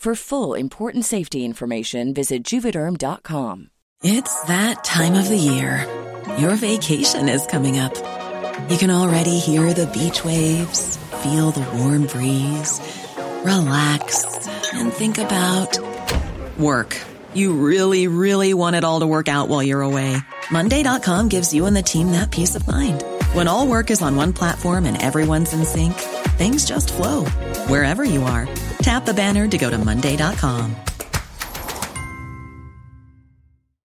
For full important safety information, visit juvederm.com. It's that time of the year. Your vacation is coming up. You can already hear the beach waves, feel the warm breeze, relax, and think about work. You really, really want it all to work out while you're away. Monday.com gives you and the team that peace of mind. When all work is on one platform and everyone's in sync, things just flow wherever you are. Tap the banner to go to Monday.com.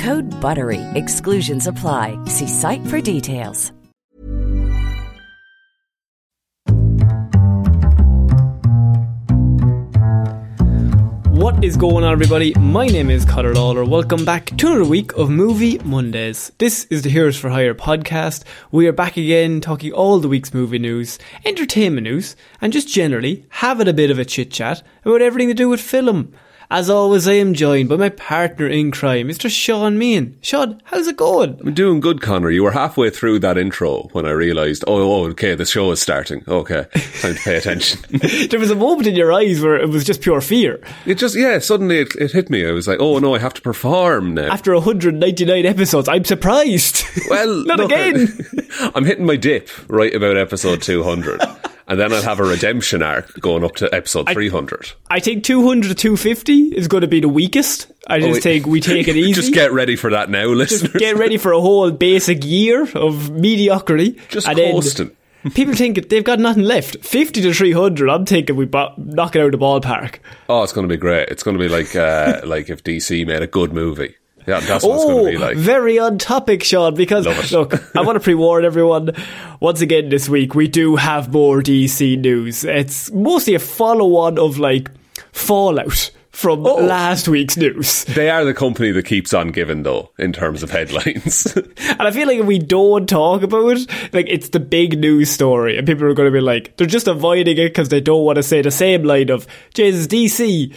Code BUTTERY. Exclusions apply. See site for details. What is going on, everybody? My name is Connor Lawler. Welcome back to another week of Movie Mondays. This is the Heroes for Hire podcast. We are back again talking all the week's movie news, entertainment news, and just generally having a bit of a chit chat about everything to do with film. As always, I am joined by my partner in crime, Mr. Sean Mean. Sean, how's it going? I'm doing good, Connor. You were halfway through that intro when I realised, oh, oh, okay, the show is starting. Okay, time to pay attention. there was a moment in your eyes where it was just pure fear. It just, yeah, suddenly it, it hit me. I was like, oh no, I have to perform now. After 199 episodes, I'm surprised. Well, not no, again. I'm hitting my dip right about episode 200. And then I'll have a redemption arc going up to episode 300. I think 200 to 250 is going to be the weakest. I just Oh, think we take it easy. Just get ready for that now, listeners. Just get ready for a whole basic year of mediocrity. Just and coasting. People think they've got nothing left. 50 to 300, I'm thinking we bo- knock it out of the ballpark. Oh, it's going to be great. It's going to be like uh, like if DC made a good movie. Yeah, that's what it's Oh, going to be like. very on topic, Sean, because look, I want to pre warn everyone once again this week, we do have more DC news. It's mostly a follow on of like Fallout from Oh. last week's news. They are the company that keeps on giving, though, in terms of headlines. And I feel like if we don't talk about it, like it's the big news story, and people are going to be like, they're just avoiding it because they don't want to say the same line of Jesus DC.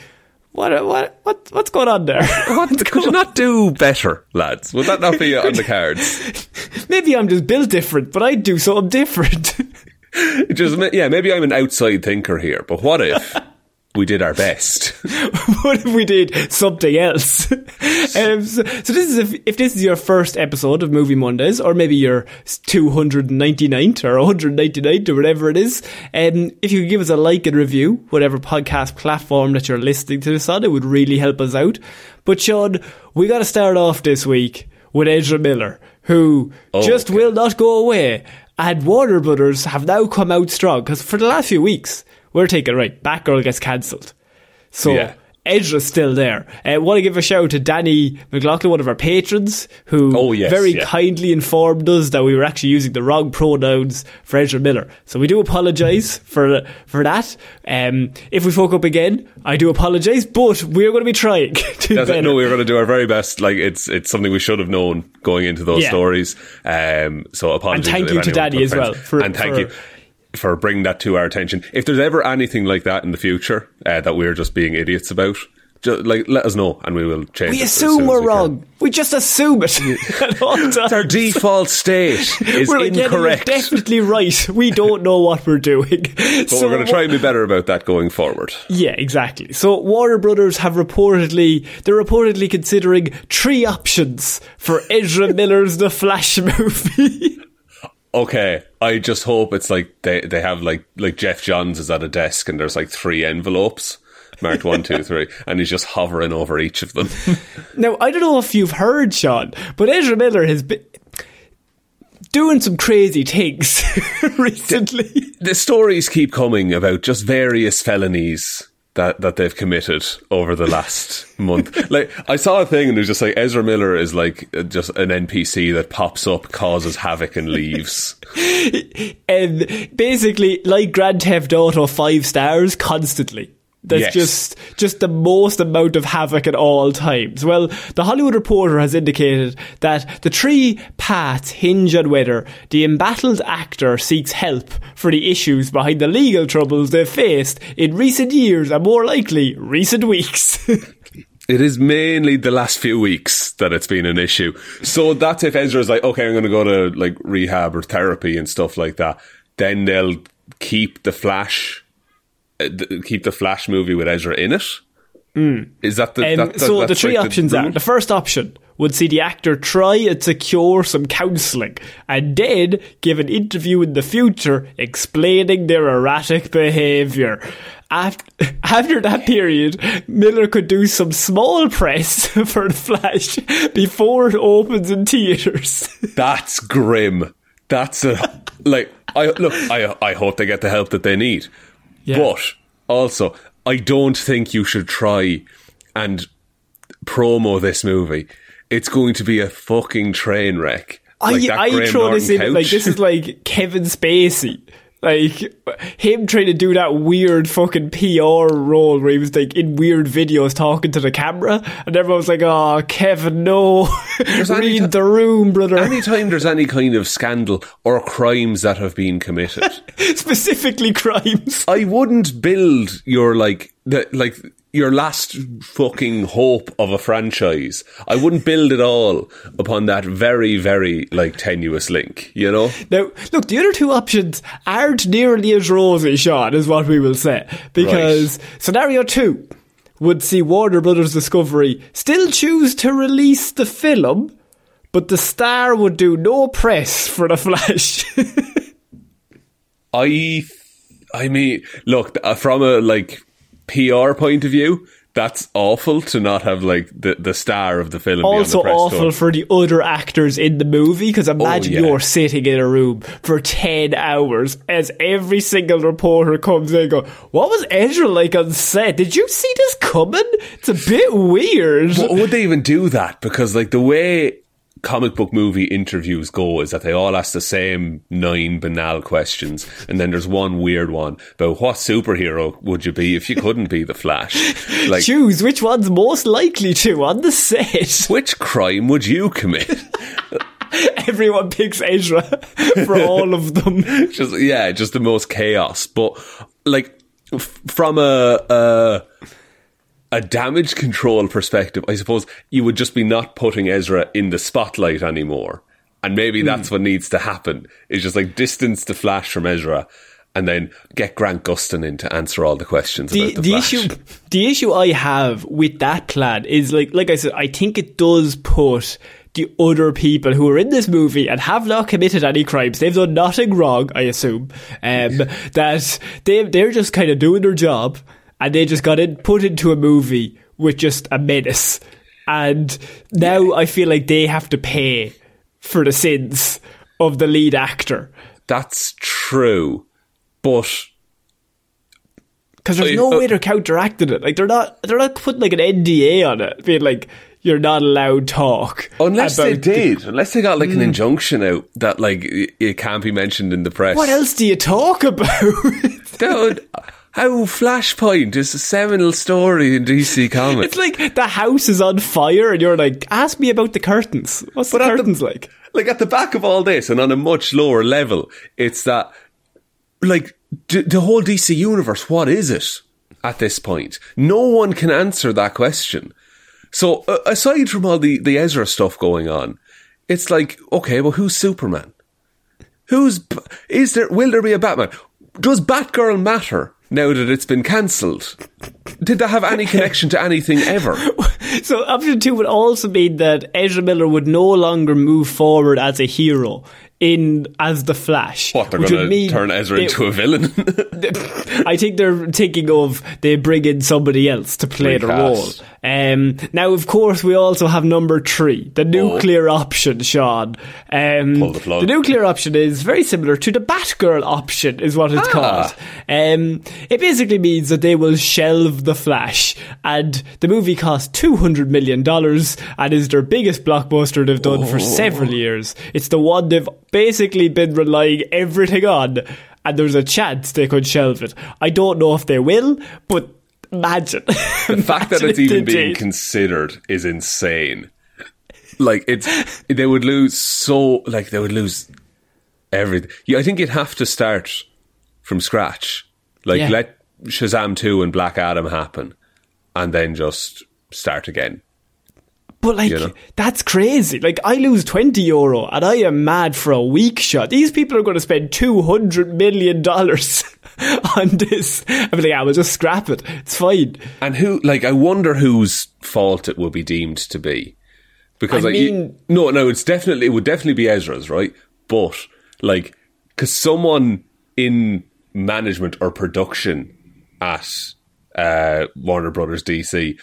What what what what's going on there? what could you not do better, lads? Would that not be on the cards? Maybe I'm just built different, but I do something different. Just yeah, maybe I'm an outside thinker here, but what if we did our best? what if we did something else? um, so, so this is if, if this is your first episode of Movie Mondays, or maybe your 299th or 199th or whatever it is, um, if you could give us a like and review, whatever podcast platform that you're listening to this on, it would really help us out. But Sean, we got to start off this week with Ezra Miller, who just okay. will not go away. And Warner Brothers have now come out strong because for the last few weeks, we're taking right, Batgirl gets cancelled. So Yeah. Ezra's still there. I uh, want to give a shout out to Danny McLaughlin, one of our patrons, who Oh, yes, very yeah. kindly informed us that we were actually using the wrong pronouns for Ezra Miller. So we do apologise for for that. Um, if we fuck up again, I do apologise, but we're going to be trying to do That's it. better. No, we were going to do our very best. Like it's it's something we should have known going into those Yeah. stories. Um, so apologies. And thank you to Danny as well for- and thank for- you. For bringing that to our attention. If there's ever anything like that in the future uh, that we're just being idiots about, just, like let us know and we will change. We assume we're we can. wrong. We just assume it. It's our default state is we're getting it incorrect. definitely right. We don't know what we're doing. But we're going to try and be better about that going forward. Yeah, exactly. So Warner Brothers have reportedly they're reportedly considering three options for Ezra Miller's The Flash movie. Okay, I just hope it's like they they have like like Geoff Johns is at a desk and there's like three envelopes marked one, two, three, and he's just hovering over each of them. now, I don't know if you've heard, Sean, but Ezra Miller has been doing some crazy things recently. the stories keep coming about just various felonies that, that they've committed over the last month. Like I saw a thing and it was just like Ezra Miller is like uh, just an NPC that pops up, causes havoc, and leaves. and basically, like Grand Theft Auto, five stars constantly. That's Yes. just just the most amount of havoc at all times. Well, the Hollywood Reporter has indicated that the three paths hinge on whether the embattled actor seeks help for the issues behind the legal troubles they've faced in recent years and more likely recent weeks. It is mainly the last few weeks that it's been an issue. So that's if Ezra's like, okay, I'm going to go to like rehab or therapy and stuff like that. Then they'll keep the Flash, uh, th- keep the Flash movie with Ezra in it. Is that the? Um, that, that- so the three like options are the first option would see the actor try and secure some counselling and then give an interview in the future explaining their erratic behaviour. After, after that period, Miller could do some small press for the Flash before it opens in theatres. That's grim. That's a like. I look. I I hope they get the help that they need. Yeah. But also, I don't think you should try and promo this movie. It's going to be a fucking train wreck. Like I, I throw this Norton in like this is like Kevin Spacey. Like him trying to do that weird fucking PR role where he was like in weird videos talking to the camera, and everyone was like, "Oh, Kevin, no, read ti- the room, brother." Anytime there's any kind of scandal or crimes that have been committed, Specifically, crimes. I wouldn't build your like the like your last fucking hope of a franchise. I wouldn't build it all upon that very very like tenuous link. You know. Now, look, the other two options aren't nearly as rosy, Sean, is what we will say. Because scenario two would see Warner Brothers Discovery still choose to release the film, but the star would do no press for The Flash. I, I mean, look uh, from a like PR point of view, that's awful to not have like the the star of the film. be on also the awful tour. for the other actors in the movie, because oh, imagine Oh, yeah. you're sitting in a room for 10 hours as every single reporter comes in and go, what was Ezra like on set? Did you see this coming? It's a bit weird. But would they even do that? Because like the way comic book movie interviews go is that they all ask the same nine banal questions, and then there's one weird one about what superhero would you be if you couldn't be the Flash? Like. choose which one's most likely to on the set. Which crime would you commit? Everyone picks Ezra for all of them. just yeah, just the most chaos. But like f- from a, a a damage control perspective, I suppose you would just be not putting Ezra in the spotlight anymore. And maybe Hmm. that's what needs to happen. Is just like distance the Flash from Ezra, and then get Grant Gustin in to answer all the questions The, about the, the Flash. issue, the issue I have with that plan is like, like I said, I think it does put the other people who are in this movie and have not committed any crimes. They've done nothing wrong, I assume. Um, that they they're just kind of doing their job, and they just got in, put into a movie with just a menace. And now I feel like they have to pay for the sins of the lead actor That's true, but because there's no way they're counteracting it. Like they're not they're not putting like an NDA on it, being like you're not allowed talk unless they about the- did, unless they got like an hmm. injunction out that like it, it can't be mentioned in the press. what else do you talk about? Dude, how Flashpoint is a seminal story in DC Comics. it's like the house is on fire, and you're like, ask me about the curtains. What's But the at the- curtains like? like at the back of all this, and on a much lower level, it's that like d- the whole DC universe, what is it at this point? No one can answer that question. So uh, aside from all the the Ezra stuff going on, it's like okay, well, who's Superman? Who's is there? Will there be a Batman? Does Batgirl matter now that it's been cancelled? Did that have any connection to anything ever? So option two would also mean that Ezra Miller would no longer move forward as a hero in as the Flash. What they're going would to turn Ezra they- into a villain? I think they're thinking of they bring in somebody else to play the role. Um, now, of course, we also have number three, the nuclear option, Sean. Um, Pull the plug. the nuclear option is very similar to the Batgirl option, is what it's Ah. called. Um, it basically means that they will shelve the Flash, and the movie cost two hundred million dollars and is their biggest blockbuster they've done for several years. It's the one they've basically been relying everything on, and there's a chance they could shelve it. I don't know if they will, but imagine the fact that it's even being considered is insane. Like it's, they would lose so, like they would lose everything. Yeah, I think you'd have to start from scratch. Like Yeah. let Shazam two and Black Adam happen, and then just start again. But like You know? that's crazy. Like I lose twenty euro and I am mad for a week shot. These people are going to spend two hundred million dollars on this. I'm like, yeah, we'll just scrap it. It's fine. And who, like, I wonder whose fault it will be deemed to be. Because, I like, you- mean- no, no, it's definitely, it would definitely be Ezra's, right? But, like, because someone in management or production at uh, Warner Brothers DC,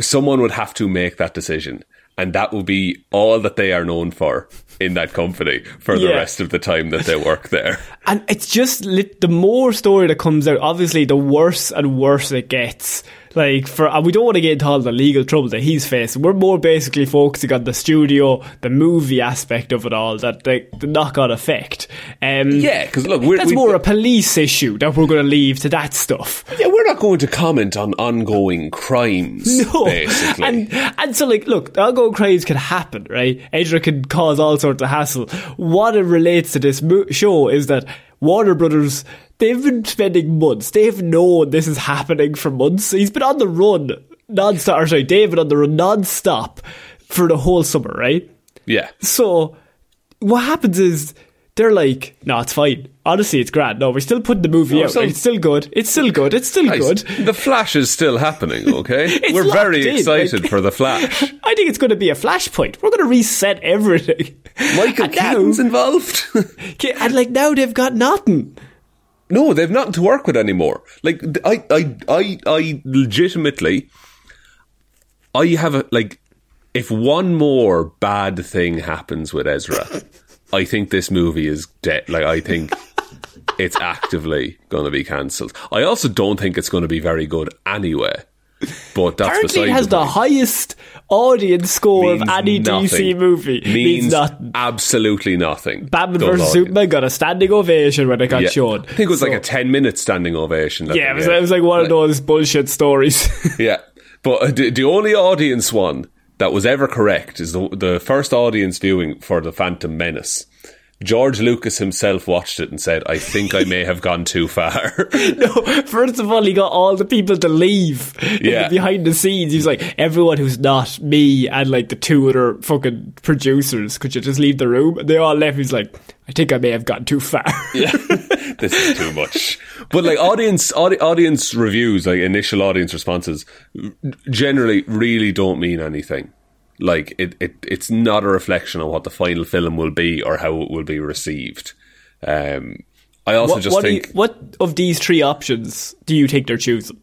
someone would have to make that decision. And that will be all that they are known for in that company for the Yeah. rest of the time that they work there. And it's just lit, the more story that comes out, obviously, the worse and worse it gets. Like for, and we don't want to get into all the legal trouble that he's facing. We're more basically focusing on the studio, the movie aspect of it all, that the, the knock-on effect. Um, Yeah, because look, we're, that's we- more a police issue that we're going to leave to that stuff. Yeah, we're not going to comment on ongoing crimes, No. basically. And and so like look, ongoing crimes can happen, right? Ezra can cause all sorts of hassle. What it relates to this mo- show is that Warner Brothers they've been spending months. They've known this is happening for months. He's been on the run non-stop. Or sorry, David on the run non-stop for the whole summer, right? yeah. So what happens is they're like, no, it's fine. Honestly, it's grand. No, we're still putting the movie No, out. still- It's still good. It's still good. It's still good. The Flash is still happening, okay? We're very in, excited like- for the Flash. I think it's going to be a flashpoint. We're going to reset everything. Michael And now- Keaton's involved. And like now they've got nothing. No, they've nothing to work with anymore. Like I, I, I, I legitimately, I have a like. If one more bad thing happens with Ezra, I think this movie is dead. Like I think it's actively going to be cancelled. I also don't think it's going to be very good anyway. But that's Apparently, has the the highest audience score of any nothing. DC movie. means, nothing. absolutely nothing. Batman vs. Superman got a standing ovation when it got Yeah. shown. I think it was like a ten minute standing ovation. yeah, it was, it was like one of those bullshit stories. Yeah, but uh, the, the only audience one that was ever correct is the the first audience viewing for the Phantom Menace. George Lucas himself watched it and said, "I think I may have gone too far." no, first of all, he got all the people to leave Yeah. the behind the scenes. He was like, everyone who's not me and like the two other fucking producers, could you just leave the room? And they all left. He's like, I think I may have gone too far. yeah, this is too much. But like audience audi- audience reviews, like initial audience responses, generally really don't mean anything. Like it, it, it's not a reflection on what the final film will be or how it will be received. Um, I also what, just what think you- what of these three options do you think they're choosing?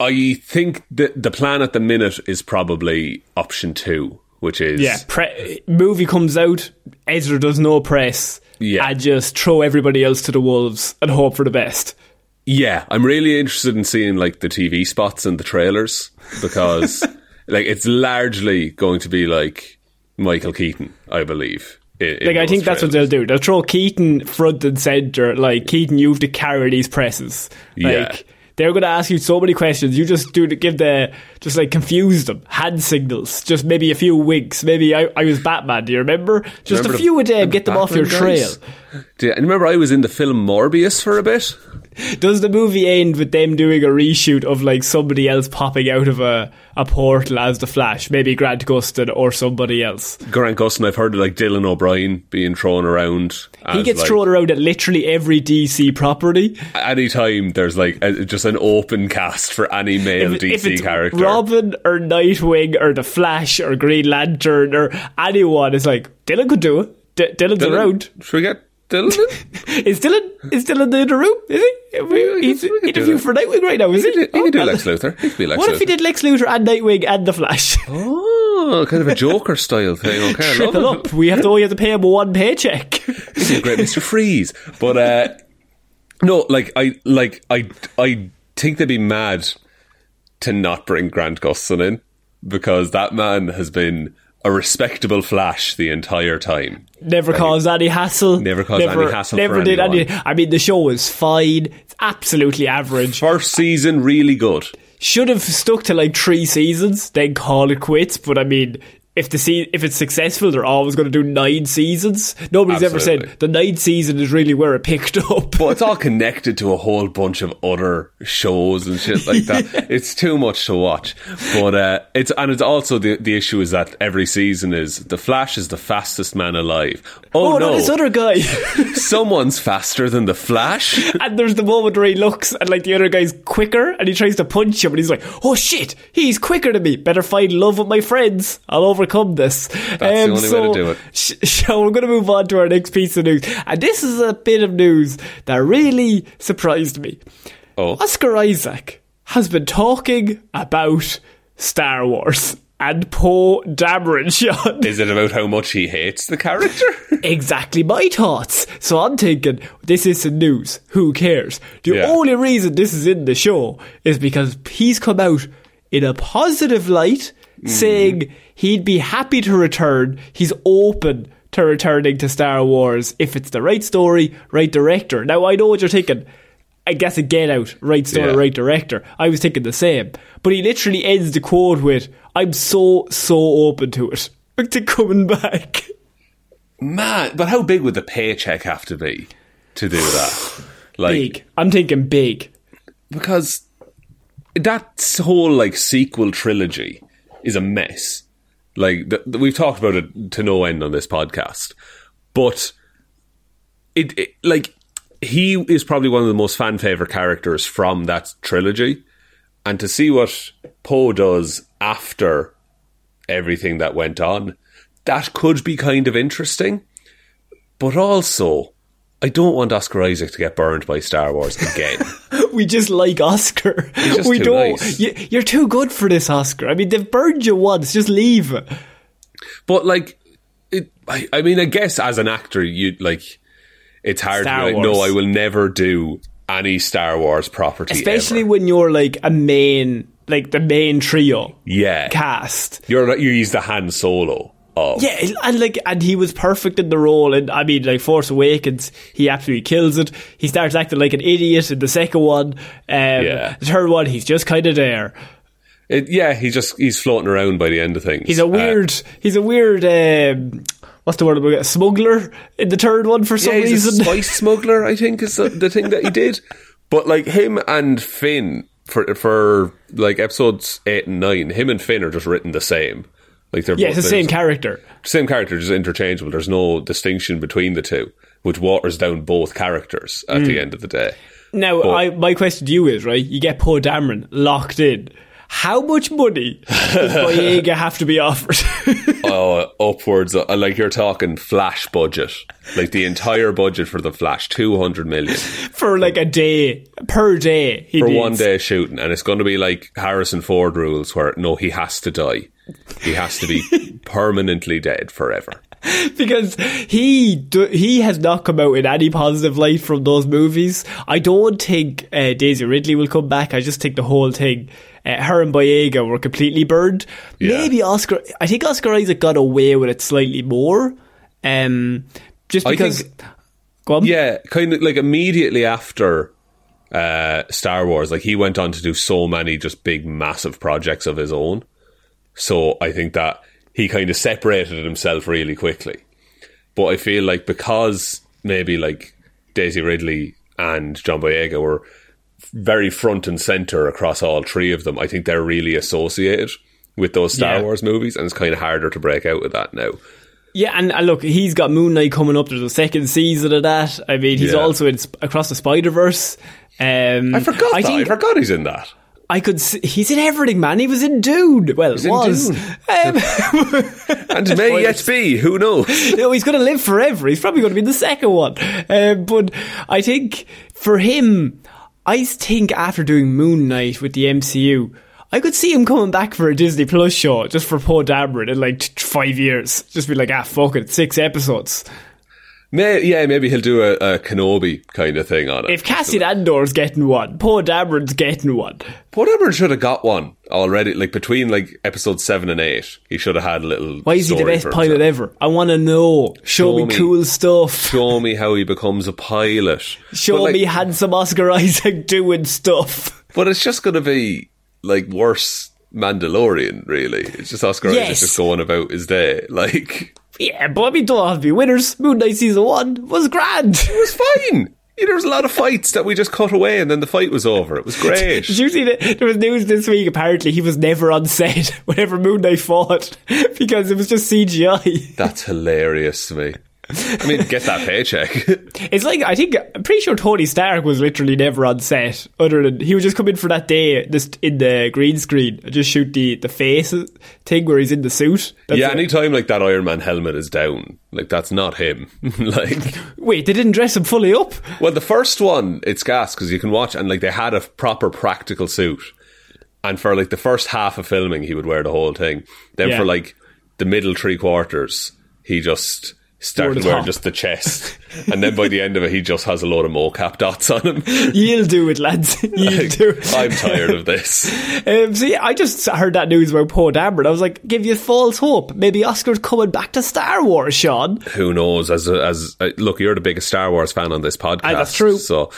I think that the plan at the minute is probably option two, which is Yeah, pre- movie comes out, Ezra does no press, Yeah. and just throw everybody else to the wolves and hope for the best. Yeah, I'm really interested in seeing like the TV spots and the trailers because like it's largely going to be like Michael Keaton, I believe. in- in Like I think that's what they'll do. They'll throw Keaton front and center. Like Keaton, you have to carry these presses. Like Yeah. they're going to ask you so many questions. You just do to give the just like confuse them. Hand signals. Just maybe a few winks. Maybe I, I was Batman. Do you remember? Just Remember a few the- a day. the Get them off your Batman trail. guys? Do you, remember, I was in the film Morbius for a bit. Does the movie end with them doing a reshoot of like somebody else popping out of a, a portal as the Flash? Maybe Grant Gustin or somebody else. Grant Gustin, I've heard of like Dylan O'Brien being thrown around. He gets like, thrown around at literally every DC property. anytime there's like a, just an open cast for any male if, DC if character. Robin or Nightwing or the Flash or Green Lantern or anyone, it's like Dylan could do it. D- Dylan's Dylan, around. Should we get Dylan? in? Is Dylan is Dylan in the room? Is he? we He's we interviewing for Nightwing right now. Is he he? could do, he could do Oh, Lex Luthor. He could be Lex What Luthor. if he did Lex Luthor and Nightwing and the Flash? Oh, kind of a Joker style thing. Okay, Triple up. We have to only have to pay him one paycheck. He's a great Mr. Freeze. But uh no, like I like I I think they'd be mad to not bring Grant Gustin in because that man has been a respectable Flash the entire time. Never caused any hassle. Never caused any hassle Never did anyone. any. I mean, the show was fine. It's absolutely average. First season, really good. Should have stuck to like three seasons, then call it quits. But I mean, if the se- if it's successful, they're always going to do nine seasons. Nobody's ever said the ninth season is really where it picked up. But it's all connected to a whole bunch of other shows and shit like that. It's too much to watch. But uh, it's and it's also the the issue is that every season is the Flash is the fastest man alive. Oh, oh no, this other guy. someone's faster than the Flash. and there's the moment where he looks and like the other guy's quicker and he tries to punch him and he's like, oh shit, he's quicker than me. Better find love with my friends. I'll overcome this. That's the um, only way to do it. Sh- so we're going to move on to our next piece of news. And this is a bit of news that really surprised me. Oh, Oscar Isaac has been talking about Star Wars and Poe Dameron, Sean. is it about how much he hates the character? exactly my thoughts. So I'm thinking, this isn't news. Who cares? The Yeah. only reason this is in the show is because he's come out in a positive light mm-hmm. saying he'd be happy to return. He's open to returning to Star Wars if it's the right story, right director. Now, I know what you're thinking. I guess a get out, right story, Yeah. right director. I was thinking the same. But he literally ends the quote with, I'm so, so open to it. To coming back. Man, but how big would the paycheck have to be to do that? Like, Big. I'm thinking big. because that whole like sequel trilogy is a mess. Like th- we've talked about it to no end on this podcast, but it, it like he is probably one of the most fan favorite characters from that trilogy, and to see what Poe does after everything that went on, that could be kind of interesting. But also, I don't want Oscar Isaac to get burned by Star Wars again. We just like Oscar. just we don't. nice. You, you're too good for this, Oscar. I mean, they've burned you once. Just leave. But like, it, I, I mean, I guess as an actor, you like, it's hard Star to be like, Wars. no, I will never do any Star Wars property, Especially ever. when you're like a main, like the main trio yeah, cast. you're you use the Han Solo. Of, Yeah, and like, and he was perfect in the role. And I mean, like Force Awakens, he absolutely kills it. He starts acting like an idiot in the second one. Um, Yeah. The third one, he's just kind of there. It- yeah, he just he's floating around by the end of things. He's a Uh, weird. he's a weird. Um, what's the word? I'm looking? Smuggler in the third one for some yeah, he's reason. a spice smuggler. I think is the, the thing that he did. But like him and Finn for for like episodes eight and nine, him and Finn are just written the same. Like they're yeah, both, it's the same character. same character, just interchangeable. There's no distinction between the two, which waters down both characters at Hmm. the end of the day. Now, I, my question to you is right. You get Poe Dameron locked in. How much money does Boyega have to be offered? Oh, upwards, uh, like you're talking Flash budget, like the entire budget for the Flash, two hundred million for like a day per day. He for needs. one day shooting, and it's going to be like Harrison Ford rules, where no, he has to die, he has to be permanently dead forever. because he do, he has not come out in any positive light from those movies. I don't think uh, Daisy Ridley will come back. I just think the whole thing, uh, her and Boyega were completely burned. Yeah. Maybe Oscar. I think Oscar Isaac got away with it slightly more, um, just because. think- Go on. Yeah, kind of like immediately after uh, Star Wars, like he went on to do so many just big, massive projects of his own. So I think that he kind of separated himself really quickly. But I feel like because maybe like Daisy Ridley and John Boyega were very front and center across all three of them. I think they're really associated with those Star Yeah. Wars movies, and it's kind of harder to break out with that now. Yeah, and uh, look, he's got Moon Knight coming up. There's a second season of that. I mean, he's Yeah. also in across the Spider Verse. Um, I forgot I think I forgot he's in that. I could. See, he's in everything, man. He was in Dude. Well, in was. Dune. Um, And may yet be. Who knows? no, he's going to live forever. He's probably going to be in the second one. Um, but I think for him, I think after doing Moon Knight with the MCU, I could see him coming back for a Disney Plus show just for Poe Dameron in like t- five years. Just be like, ah, fuck it, six episodes. May, yeah, maybe he'll do a, a Kenobi kind of thing on it. If Cassian Andor's getting one, Poe Dameron's getting one. Whatever should have got one already. Like between like episode seven and eight, he should have had a little. Why is he the best pilot ever? I want to know. Show, Show me, me. cool stuff. Show me how he becomes a pilot. Show like, me handsome Oscar Isaac doing stuff. But it's just going to be like worse Mandalorian. Really, it's just Oscar Yes. Isaac just going about his day. Like Yeah, but I mean, don't have to be winners. Moon Knight season one was grand. it was fine. Yeah, there was a lot of fights that we just cut away, and then the fight was over. It was great. Did you see that there was news this week? Apparently, he was never on set whenever Moon Knight fought because it was just CGI. That's hilarious to me. I mean, get that paycheck. It's like I think I'm pretty sure Tony Stark was literally never on set. Other than he would just come in for that day, just in the green screen, and just shoot the the face thing where he's in the suit. That's yeah, it. anytime like that Iron Man helmet is down, like that's not him. like, Wait, they didn't dress him fully up. well, the first one it's gas because you can watch and like they had a proper practical suit, and for like the first half of filming, he would wear the whole thing. Then Yeah. for like the middle three quarters, he just started wearing top. just the chest, and then by the end of it, he just has a load of mocap dots on him. You'll do it, lads. You'll do it. I'm tired of this. Um, yeah, I just heard that news about Poe Dameron. I was like, give you false hope. Maybe Oscar's coming back to Star Wars, Sean. Who knows? As as uh, look, you're the biggest Star Wars fan on this podcast. That's true. So,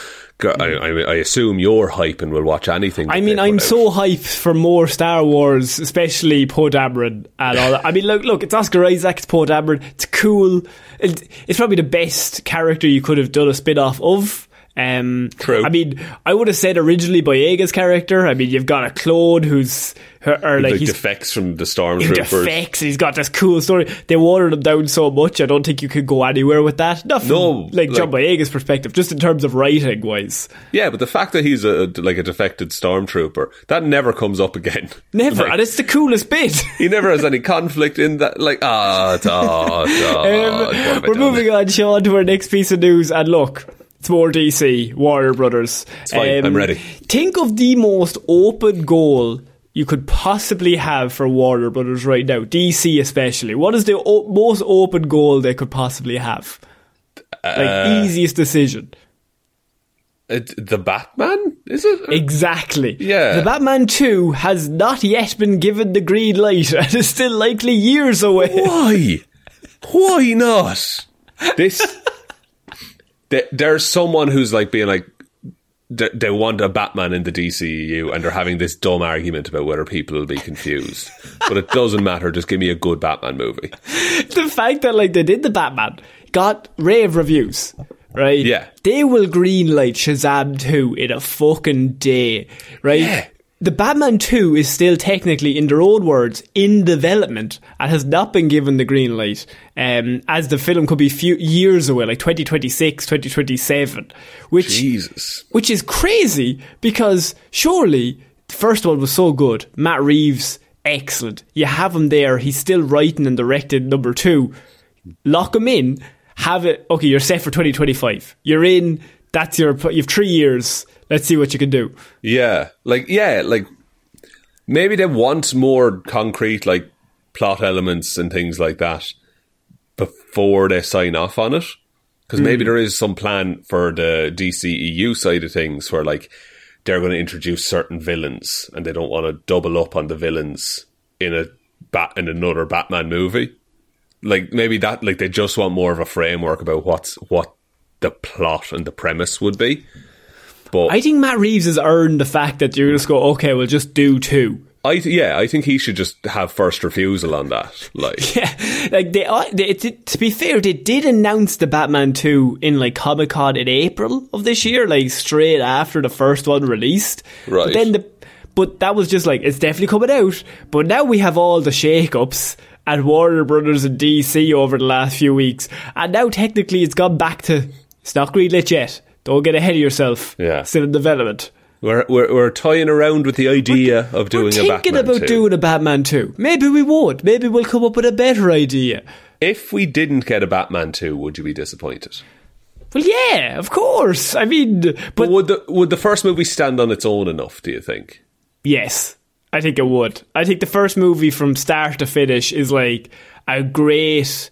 I, I, I assume you're hype and will watch anything. I mean, I'm out. so hyped for more Star Wars, especially Poe Dameron and all that. I mean, look, look, it's Oscar Isaac, it's Poe Dameron, it's cool. It, it's probably the best character you could have done a spin off of. Um, True. I mean, I would have said originally Boyega's character. I mean, you've got a Claude who's, her, or like like he's defects from the he stormtroopers. defects and he's got this cool story. They watered him down so much, I don't think you could go anywhere with that. Not from No, like John like- Boyega's perspective, just in terms of writing wise. Yeah, but the fact that he's a like a defected stormtrooper that never comes up again. Never, Like, and it's the coolest bit. he never has any conflict in that. Like ah, ah, it's- ah, Um, what have I we're moving on, Sean, to our next piece of news. And look, more DC, Warner Brothers. Um, fine, I'm ready. Think of the most open goal you could possibly have for Warner Brothers right now, DC especially. What is the o- most open goal they could possibly have? Like, Uh, easiest decision. It- the Batman is it? Exactly. Yeah. The Batman 2 has not yet been given the green light and is still likely years away. Why? Why not? This. There- There's someone who's like being like, they they want a Batman in the DCEU, and they're having this dumb argument about whether people will be confused. But it doesn't matter. Just give me a good Batman movie. the fact that like they did the Batman got rave reviews, right? Yeah. They will greenlight Shazam 2 in a fucking day, right? Yeah. The Batman 2 is still technically, in their own words, in development and has not been given the green light, um, as the film could be few years away, like 2026, 2027, which Jesus. which is crazy because surely the first one was so good. Matt Reeves, excellent. You have him there. He's still writing and directing number two. Lock him in. Have it. Okay, you're set for 2025. You're in. That's your. You have three years. Let's see what you can do. Yeah, like yeah, like maybe they want more concrete like plot elements and things like that before they sign off on it. Because maybe hmm. there is some plan for the DCEU side of things where like they're going to introduce certain villains and they don't want to double up on the villains in a bat in another Batman movie. Like maybe that like they just want more of a framework about what's what the plot and the premise would be. But I think Matt Reeves has earned the fact that you're just go. Okay, we'll just do two. I th- yeah, I think he should just have first refusal on that. Like, Yeah, like they, uh, they it, to be fair, they did announce the Batman two in like Comic Con in April of this year, like straight after the first one released. Right. But then the, but that was just like it's definitely coming out. But now we have all the shake-ups at Warner Brothers and DC over the last few weeks, and now technically it's gone back to it's not greenlit yet. Don't get ahead of yourself. Yeah. still in development. we're we're, we're toying around with the idea of doing We're a thinking Batman about 2. doing a Batman two. Maybe we won't. Maybe we'll come up with a better idea. If we didn't get a Batman two, would you be disappointed? Well, yeah, of course. I mean, But but would the would the first movie stand on its own enough? Do you think? yes, I think it would. I think the first movie from start to finish is like a great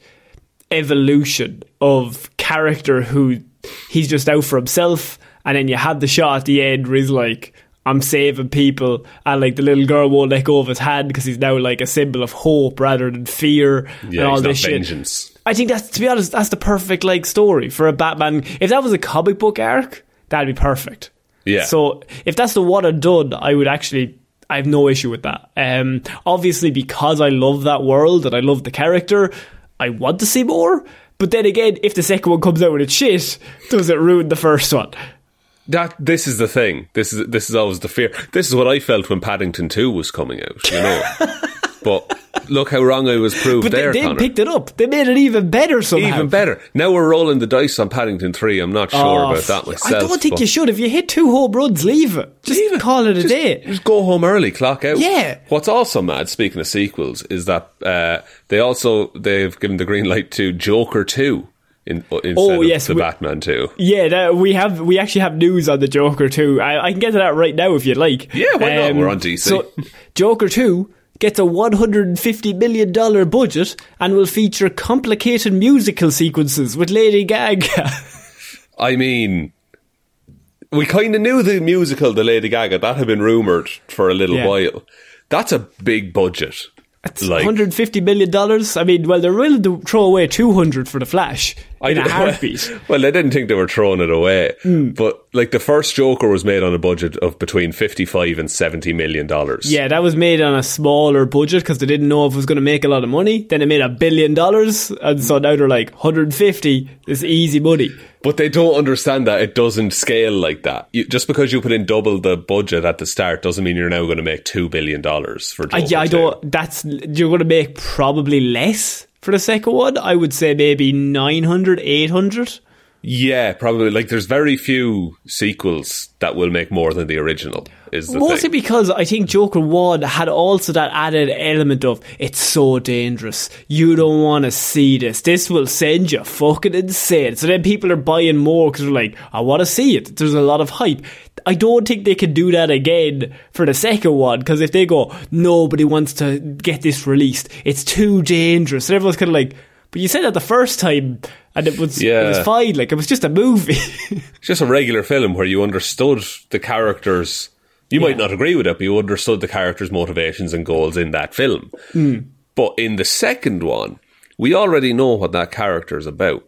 evolution of character who he's just out for himself, and then you have the shot at the end where he's like, I'm saving people, and like the little girl won't let go of his hand because he's now like a symbol of hope rather than fear and all this shit. vengeance. I think that's to be honest, that's the perfect like story for a Batman. If that was a comic book arc, that'd be perfect. Yeah. So if that's the one and done, I would actually. I have no issue with that. Um, obviously, because I love that world and I love the character, I want to see more. But then again, if the second one comes out with its shit, does it ruin the first one? That this is the thing. This is this is always the fear. This is what I felt when Paddington Two was coming out. You know, but look how wrong I was proved But there. they, they picked it up. They made it even better somehow. Even better. Now we're rolling the dice on Paddington Three. I'm not sure Oh, about that myself. I don't think you should. If you hit two home runs, leave it. Just Leave it. call it a Just- day. Just go home early, clock out. Yeah. What's also mad, speaking of sequels, is that uh, they also they've given the green light to Joker two in, uh, instead Oh, of yes, the we- Batman two. Yeah, that, we have we actually have news on the Joker too. I, I can get to that right now if you'd like. Um, Yeah, why not? We're on DC. So, Joker two gets a 150 million dollar budget and will feature complicated musical sequences with Lady Gaga. I mean, we kind of knew the musical, the Lady Gaga, that had been rumored for a little Yeah. while. That's a big budget. It's Like- 150 million dollars. I mean, well, they're willing to throw away 200 for the Flash I in a heartbeat. Well, they didn't think they were throwing it away, Hmm. but like the first Joker was made on a budget of between fifty-five and seventy million dollars. Yeah, that was made on a smaller budget because they didn't know if it was going to make a lot of money. Then it made a billion dollars, and so now they're like 150 is easy money. But they don't understand that it doesn't scale like that. You, just because you put in double the budget at the start doesn't mean you're now going to make two billion dollars for. Joker yeah, I don't. That's you're going to make probably less for the second one. I would say maybe 900, 800. Yeah, probably. Like, there's very few sequels that will make more than the original. Is the Mostly thing. because I think Joker 1 had also that added element of it's so dangerous. You don't want to see this. This will send you fucking insane. So then people are buying more because they're like, I want to see it. There's a lot of hype. I don't think they can do that again for the second one because if they go, nobody wants to get this released, it's too dangerous. And everyone's kind of like, but you said that the first time and it was, it was fine. Like, it was just a movie. It's just a regular film where you understood the characters. You might not agree with it, but you understood the characters' motivations and goals in that film. Hmm. But in the second one, we already know what that character is about.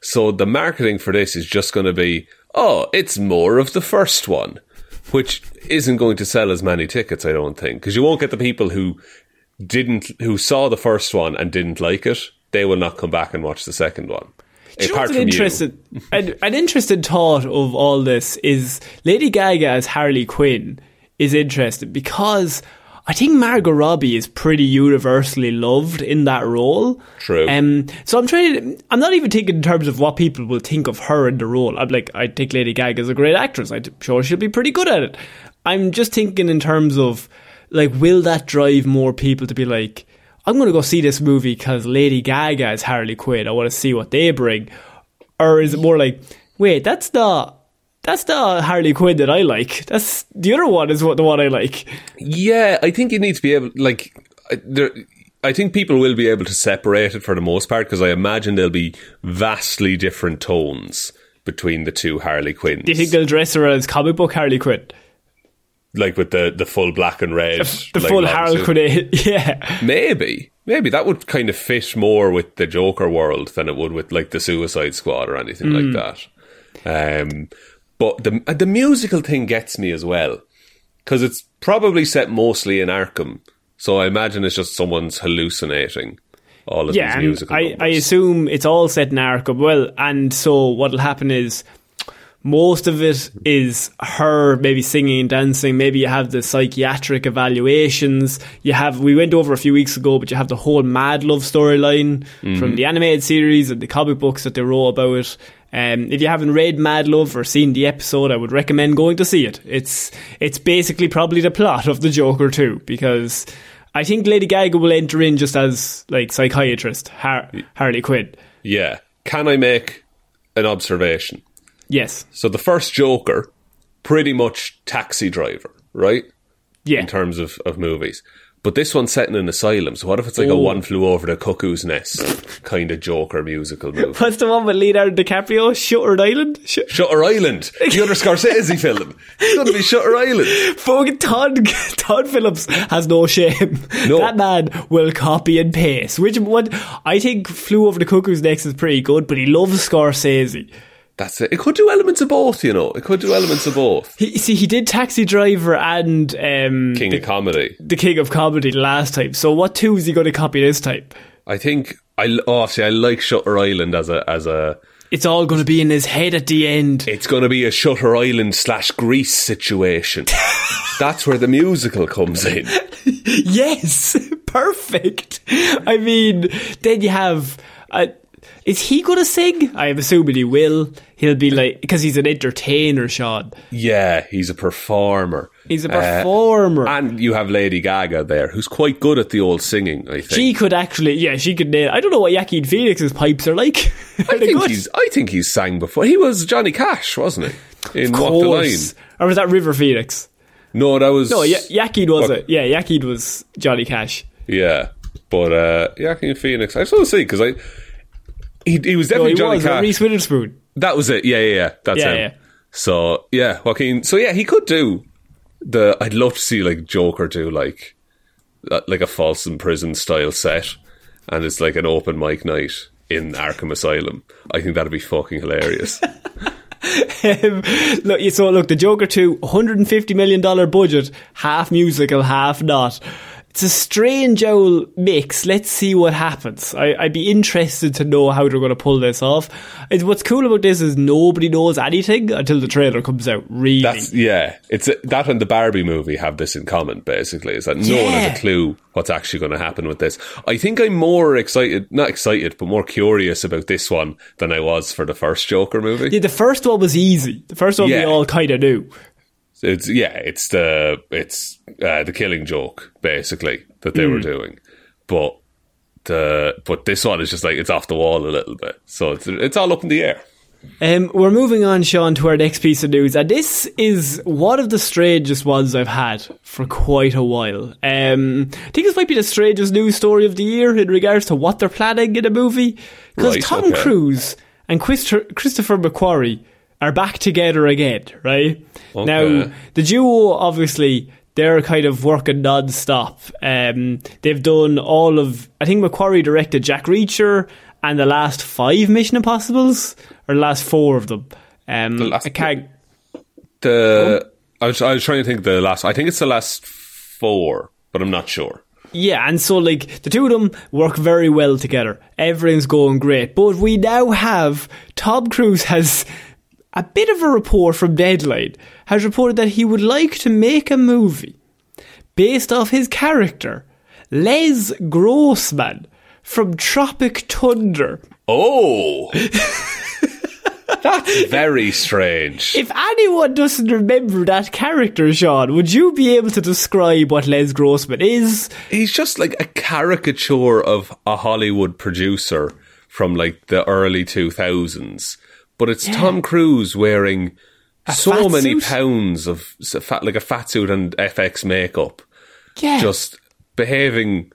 So the marketing for this is just going to be, oh, it's more of the first one, which isn't going to sell as many tickets, I don't think, because you won't get the people who didn't, who saw the first one and didn't like it. They will not come back and watch the second one. Do you know Apart an interesting, an, an interesting thought of all this is Lady Gaga as Harley Quinn is interesting because I think Margot Robbie is pretty universally loved in that role. True. Um, so I'm trying. I'm not even thinking in terms of what people will think of her in the role. I'm like, I think Lady Gaga is a great actress. I'm sure she'll be pretty good at it. I'm just thinking in terms of like, will that drive more people to be like, I'm going to go see this movie because Lady Gaga is Harley Quinn. I want to see what they bring, or is it more like, wait, that's not. That's the Harley Quinn that I like. That's the other one is what the one I like. Yeah, I think you need to be able, like, I- there. I think people will be able to separate it for the most part because I imagine there'll be vastly different tones between the two Harley Quinns. Do you think they'll dress her as comic book Harley Quinn? Like with the, the full black and red, The like, full long Harley? Quinn, yeah. Maybe, maybe that would kind of fit more with the Joker world than it would with like the Suicide Squad or anything like that. Um, but the the musical thing gets me as well because it's probably set mostly in Arkham. So I imagine it's just someone's hallucinating all of Yeah, these and musical I, numbers. I assume it's all set in Arkham. Well, and so what'll happen is most of it is her maybe singing and dancing. Maybe you have the psychiatric evaluations. You have we went over a few weeks ago, but you have the whole Mad Love storyline from the animated series and the comic books that they wrote about it. Um, if you haven't read Mad Love or seen the episode, I would recommend going to see it. It's it's basically probably the plot of the Joker too, because I think Lady Gaga will enter in just as like psychiatrist Har- Harley Quinn. yeah. Can I make an observation? Yes, So the first Joker, pretty much taxi driver, right? yeah. In terms of, of movies. But this one's set in an asylum. So what if it's like a Oh. one flew over the cuckoo's nest kind of Joker musical movie? What's the one with Leonardo DiCaprio? Shutter Island. Sh- Shutter Island, the other Scorsese film. It's going to be Shutter Island. Fucking Todd, Todd Phillips has no shame. No. That man will copy and paste. Which one? I think Flew Over the Cuckoo's Nest is pretty good, but he loves Scorsese. That's it. It could do elements of both, you know. It could do elements of both. He, see, he did Taxi Driver and um, King the, of comedy. the King of Comedy last time. So what two is he going to copy this time? I think I oh see I like Shutter Island as a as a It's all going to be in his head at the end. it's going to be a Shutter Island slash Grease situation. That's where the musical comes in. Yes, perfect. I mean, then you have. Uh, is he going to sing? I'm assuming he will. He'll be like because he's an entertainer, Sean. Yeah, he's a performer. He's a Uh, performer. and you have Lady Gaga there, who's quite good at the old singing. I think. she could actually, yeah, she could nail. I don't know what Joaquin Phoenix's pipes are like. Are I think good? he's. I think he's sang before. He was Johnny Cash, wasn't he? In Of Walk the Line. course. Or was that River Phoenix? No, that was No, ya- Joaquin was What- it. Yeah, Joaquin was Johnny Cash. Yeah, but uh, Joaquin Phoenix. I just want to see because I. He, he was No, definitely he Johnny was Cash. Reese Witherspoon. That was it. Yeah, yeah, yeah. That's Yeah, him. yeah. So yeah, Joaquin. So yeah, he could do the. I'd love to see like Joker do like like a Folsom Prison style set, and it's like an open mic night in Arkham Asylum. I think that'd be fucking hilarious. Um, look, so look, the Joker 2, 150 million dollar budget, half musical, half not. It's a strange old mix. Let's see what happens. I, I'd be interested to know how they're going to pull this off. It's, what's cool about this is nobody knows anything until the trailer comes out. Really, That's yeah. It's that and the Barbie movie have this in common. Basically, is that no one has a clue what's actually going to happen with this. I think I'm more excited, not excited, but more curious about this one than I was for the first Joker movie. yeah, the first one was easy. The first one we all kind of knew. It's yeah, it's the it's uh, the Killing Joke basically that they were doing, but the but this one is just like it's off the wall a little bit, so it's it's all up in the air. Um, we're moving on, Sean, to our next piece of news, and this is one of the strangest ones I've had for quite a while. Um, I think this might be the strangest news story of the year in regards to what they're planning in a movie. Because Right, Tom okay. Cruise and Christ- Christopher McQuarrie are back together again, right? Okay. Now, the duo, obviously, they're kind of working non-stop. Um, they've done all of, I think McQuarrie directed Jack Reacher and the last five Mission Impossibles, or the last four of them. Um, last- I can't, The I was I was trying to think the last. I think it's the last four, but I'm not sure. Yeah, and so like the two of them work very well together. Everything's going great. But we now have Tom Cruise has a bit of a report from Deadline has reported that he would like to make a movie based off his character, Les Grossman from Tropic Thunder. Oh, that's very strange. If anyone doesn't remember that character, Sean, would you be able to describe what Les Grossman is? He's just like a caricature of a Hollywood producer from like the early 2000s. But it's Tom Cruise wearing so many suit? pounds of fat, like a fat suit and FX makeup, Yeah. just behaving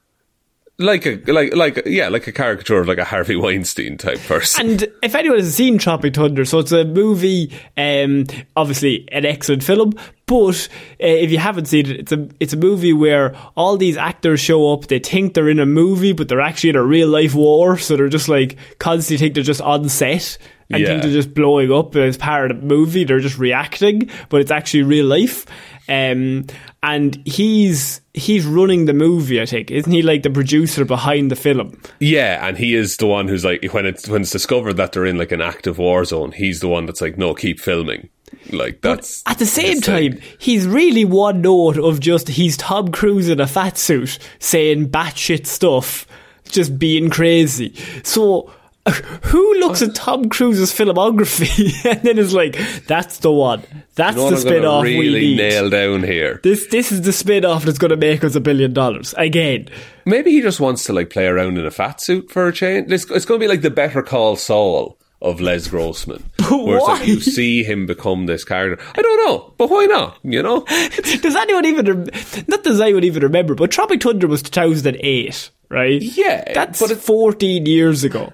like a like like yeah like a caricature of like a Harvey Weinstein type person. And if anyone has seen Tropic Thunder, so it's a movie, um, obviously an excellent film. But uh, if you haven't seen it, it's a it's a movie where all these actors show up. They think they're in a movie, but they're actually in a real life war. So they're just like constantly think they're just on set and Yeah. think they're just blowing up as part of the movie. They're just reacting, but it's actually real life. Um, and he's he's running the movie. I think isn't he like the producer behind the film? Yeah, and he is the one who's like when it's when it's discovered that they're in like an active war zone. He's the one that's like, no, keep filming. Like that's At the same his thing. time, he's really one note of just he's Tom Cruise in a fat suit saying batshit stuff, just being crazy. So. Who looks at Tom Cruise's filmography and then is like, "That's the one. That's You know the what spin off really we need. nail down here. This this is the spin off that's going to make us a billion dollars again." Maybe he just wants to like play around in a fat suit for a change. It's, it's going to be like the Better Call Saul of Les Grossman, where it's like why? you see him become this character. I don't know, but why not? You know, Does anyone even rem- not does anyone even remember? But Tropic Thunder was two thousand and eight, right? Yeah, that's but it- fourteen years ago.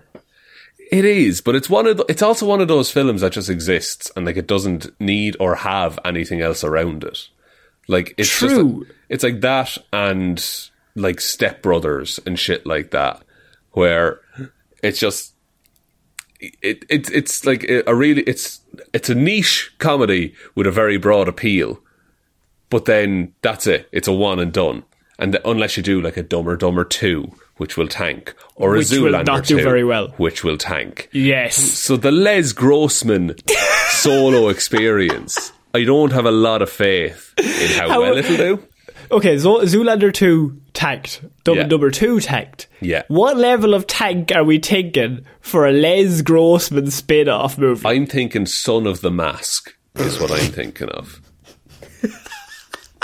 It is, but it's one of the, it's also one of those films that just exists and like it doesn't need or have anything else around it. Like it's True. just it's like that and like Step Brothers and shit like that, where it's just it, it it's like a really it's it's a niche comedy with a very broad appeal, but then that's it. It's a one and done. And unless you do like a Dumber Dumber two, which will tank, or a Which will Zoolander not do 2, very well. which will tank. Yes. So the Les Grossman solo experience, I don't have a lot of faith in how, How- well it'll do. Okay, Zoolander 2 tanked. Double Yeah. Dumber 2 tanked. Yeah. What level of tank are we thinking for a Les Grossman spin off movie? I'm thinking Son of the Mask is what I'm thinking of.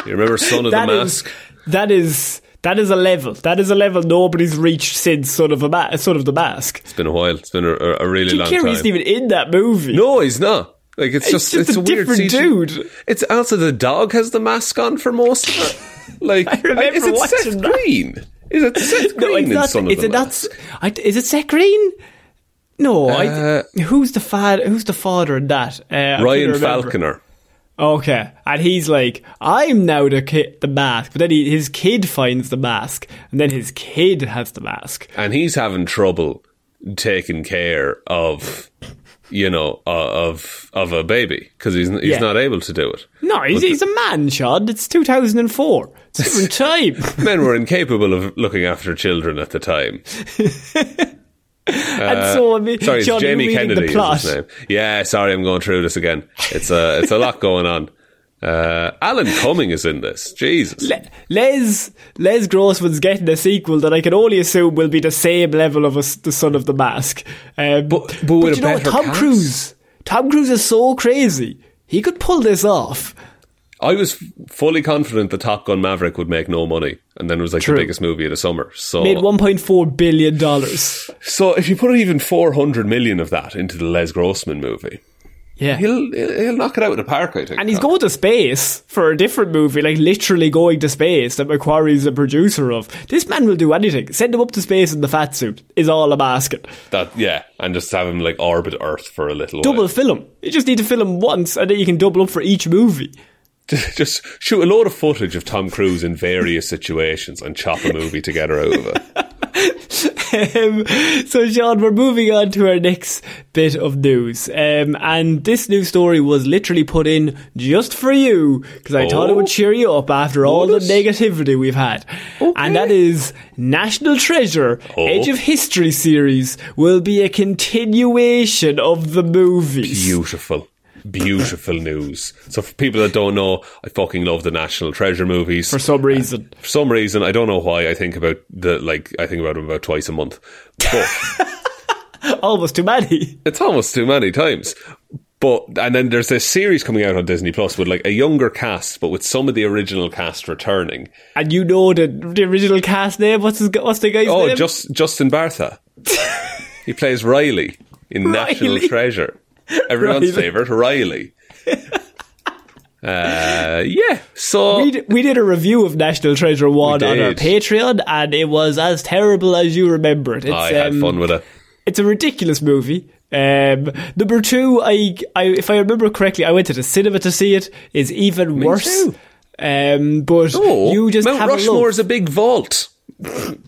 You remember Son of the That is Mask? that is that is a level. That is a level nobody's reached since Son of a Ma- Son of the Mask. It's been a while. It's been a, a really Jim long Carrey time. isn't even in that movie. No, he's not. Like it's, It's just, just it's a a, weird different dude. It's also the dog has the mask on for most of it. Like I remember is it Seth that. Green? Is it Seth Green No, it's not. Son of Is it? Mask? I, is it Seth Green? No. Uh, I, who's the father? Who's the father in that? Uh, Ryan. Falconer. Okay, and he's like, "I'm now the ki- the mask," but then he, his kid finds the mask, and then his kid has the mask. and he's having trouble taking care of you know uh, of of a baby because he's he's Yeah. not able to do it. No, he's, he's a man, Sean. It's 2004. It's a different time. Men were incapable of looking after children at the time. and so, I mean, Uh, Sorry, you're Jamie Kennedy the plot. name. Yeah, sorry, I'm going through this again. It's a it's a lot going on. Uh, Alan Cumming is in this. Jesus. Le- Les Les Grossman's getting a sequel that I can only assume will be the same level of a the Son of the Mask. Um, But- but a you know? Tom cast. Cruise. Tom Cruise is so crazy. He could pull this off. I was fully confident the Top Gun Maverick would make no money, and then it was like True. the biggest movie of the summer. So, Made 1.4 billion dollars. so if you put even 400 million of that into the Les Grossman movie, Yeah. he'll he'll, knock it out of the park. I think. And he's going to space for a different movie, like literally going to space that McQuarrie's a producer of. This man will do anything. Send him up to space in the fat suit is all I'm asking. that. Yeah, and just have him like orbit Earth for a little Double while. film. You just need to film him once and then you can double up for each movie. just shoot a load of footage of Tom Cruise in various situations and chop a movie together out of it. Um, so, Sean, we're moving on to our next bit of news. Um, and this news story was literally put in just for you because I thought it Oh. would cheer you up after all the negativity we've had. And that is National Treasure Oh. Edge of History series will be a continuation of the movies. Beautiful. Beautiful news. So for people that don't know, I fucking love the National Treasure movies. for some reason. For some reason, I don't know why. I think about the like I think about them about twice a month, but Almost too many. it's almost too many times. But and then there's this series coming out on Disney Plus with like a younger cast, but with some of the original cast returning. And you know the, the original cast name? What's, his, what's the guy's Oh, name? just Justin Bartha. he plays Riley in National Treasure. Everyone's Riley. favorite, Riley. uh, yeah. So we, d- we did a review of National Treasure 1 on our. Patreon, and it was as terrible as you remember it. It's, I had um, fun with it. It's a ridiculous movie. Um, number two, I, I, if I remember correctly, I went to the cinema to see it. Is even worse. too. Um, but Oh, you just Mount Rushmore is a big vault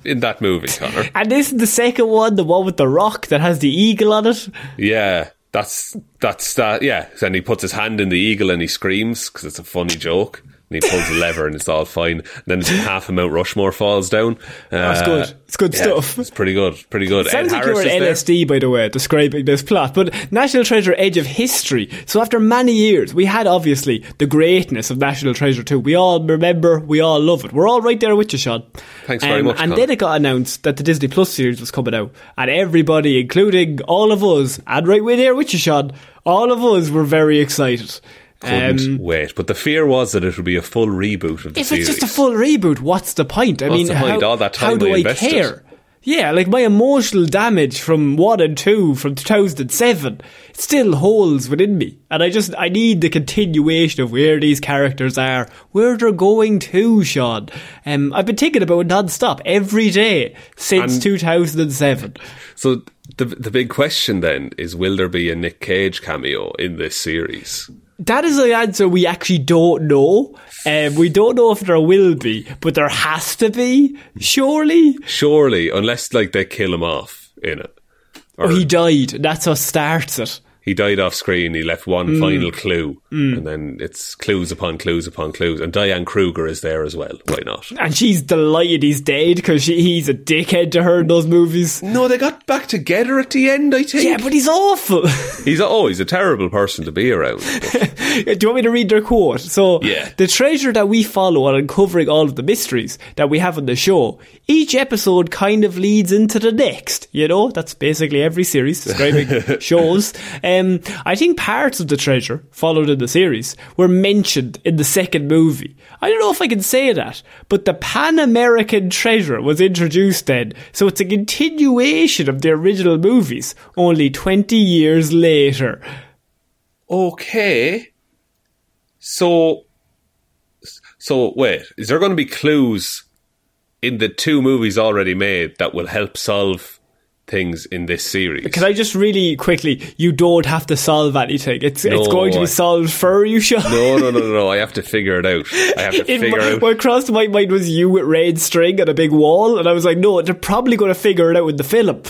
in that movie, Connor. And this is the second one, the one with the rock that has the eagle on it. Yeah, that's that's that. Yeah, and he puts his hand in the eagle and he screams because it's a funny joke. And he pulls a lever and it's all fine. And then half of Mount Rushmore falls down. That's Uh, good. It's good yeah, stuff. It's pretty good. Pretty good. Sounds Ed like Harris you're there. LSD, by the way, describing this plot. But National Treasure Edge of History. So after many years, we had obviously the greatness of National Treasure too. We all remember, we all love it. We're all right there with you, Sean. Um, Thanks very much, And Colin. then it got announced that the Disney Plus series was coming out. And everybody, including all of us, and right with there with you, Sean, all of us were very excited. Couldn't Um, wait. But the fear was that it would be a full reboot of the if series. If it's just a full reboot, what's the point? I What's mean, point? how, All that time how do I invested. care? Yeah, like my emotional damage from one and two from 2007 it still holds within me, and I just I need the continuation of where these characters are, where they're going to. Sean, um, I've been thinking about it non-stop every day since And- 2007. So the the big question then is: Will there be a Nick Cage cameo in this series? That is the answer we actually don't know. Um, we don't know if there will be, but there has to be, surely. Surely, unless like they kill him off in it, or Oh, he died. That's what starts it. He died off screen. He left one Mm. final clue, and then it's clues upon clues upon clues. And Diane Kruger is there as well. Why not? And she's delighted he's dead because he's a dickhead to her in those movies. No, they got back together at the end. I think. Yeah, but he's awful. he's a, oh, a terrible person to be around. Do you want me to read their quote? So, Yeah. the treasure that we follow on uncovering all of the mysteries that we have on the show, each episode kind of leads into the next. You know, that's basically every series describing shows. Um, Um, I think parts of the treasure followed in the series were mentioned in the second movie. I don't know if I can say that, but the Pan American treasure was introduced then, so it's a continuation of the original movies, only 20 years later. okay. So, so wait, is there going to be clues in the two movies already made that will help solve things in this series? Can I just really quickly? You don't have to solve anything. It's it's going to be solved for you, Sean. no, no, no, no, no. I have to figure it out. I have to In figure my, out. what crossed my mind was you with red string and a big wall, and I was like, no, they're probably going to figure it out in the film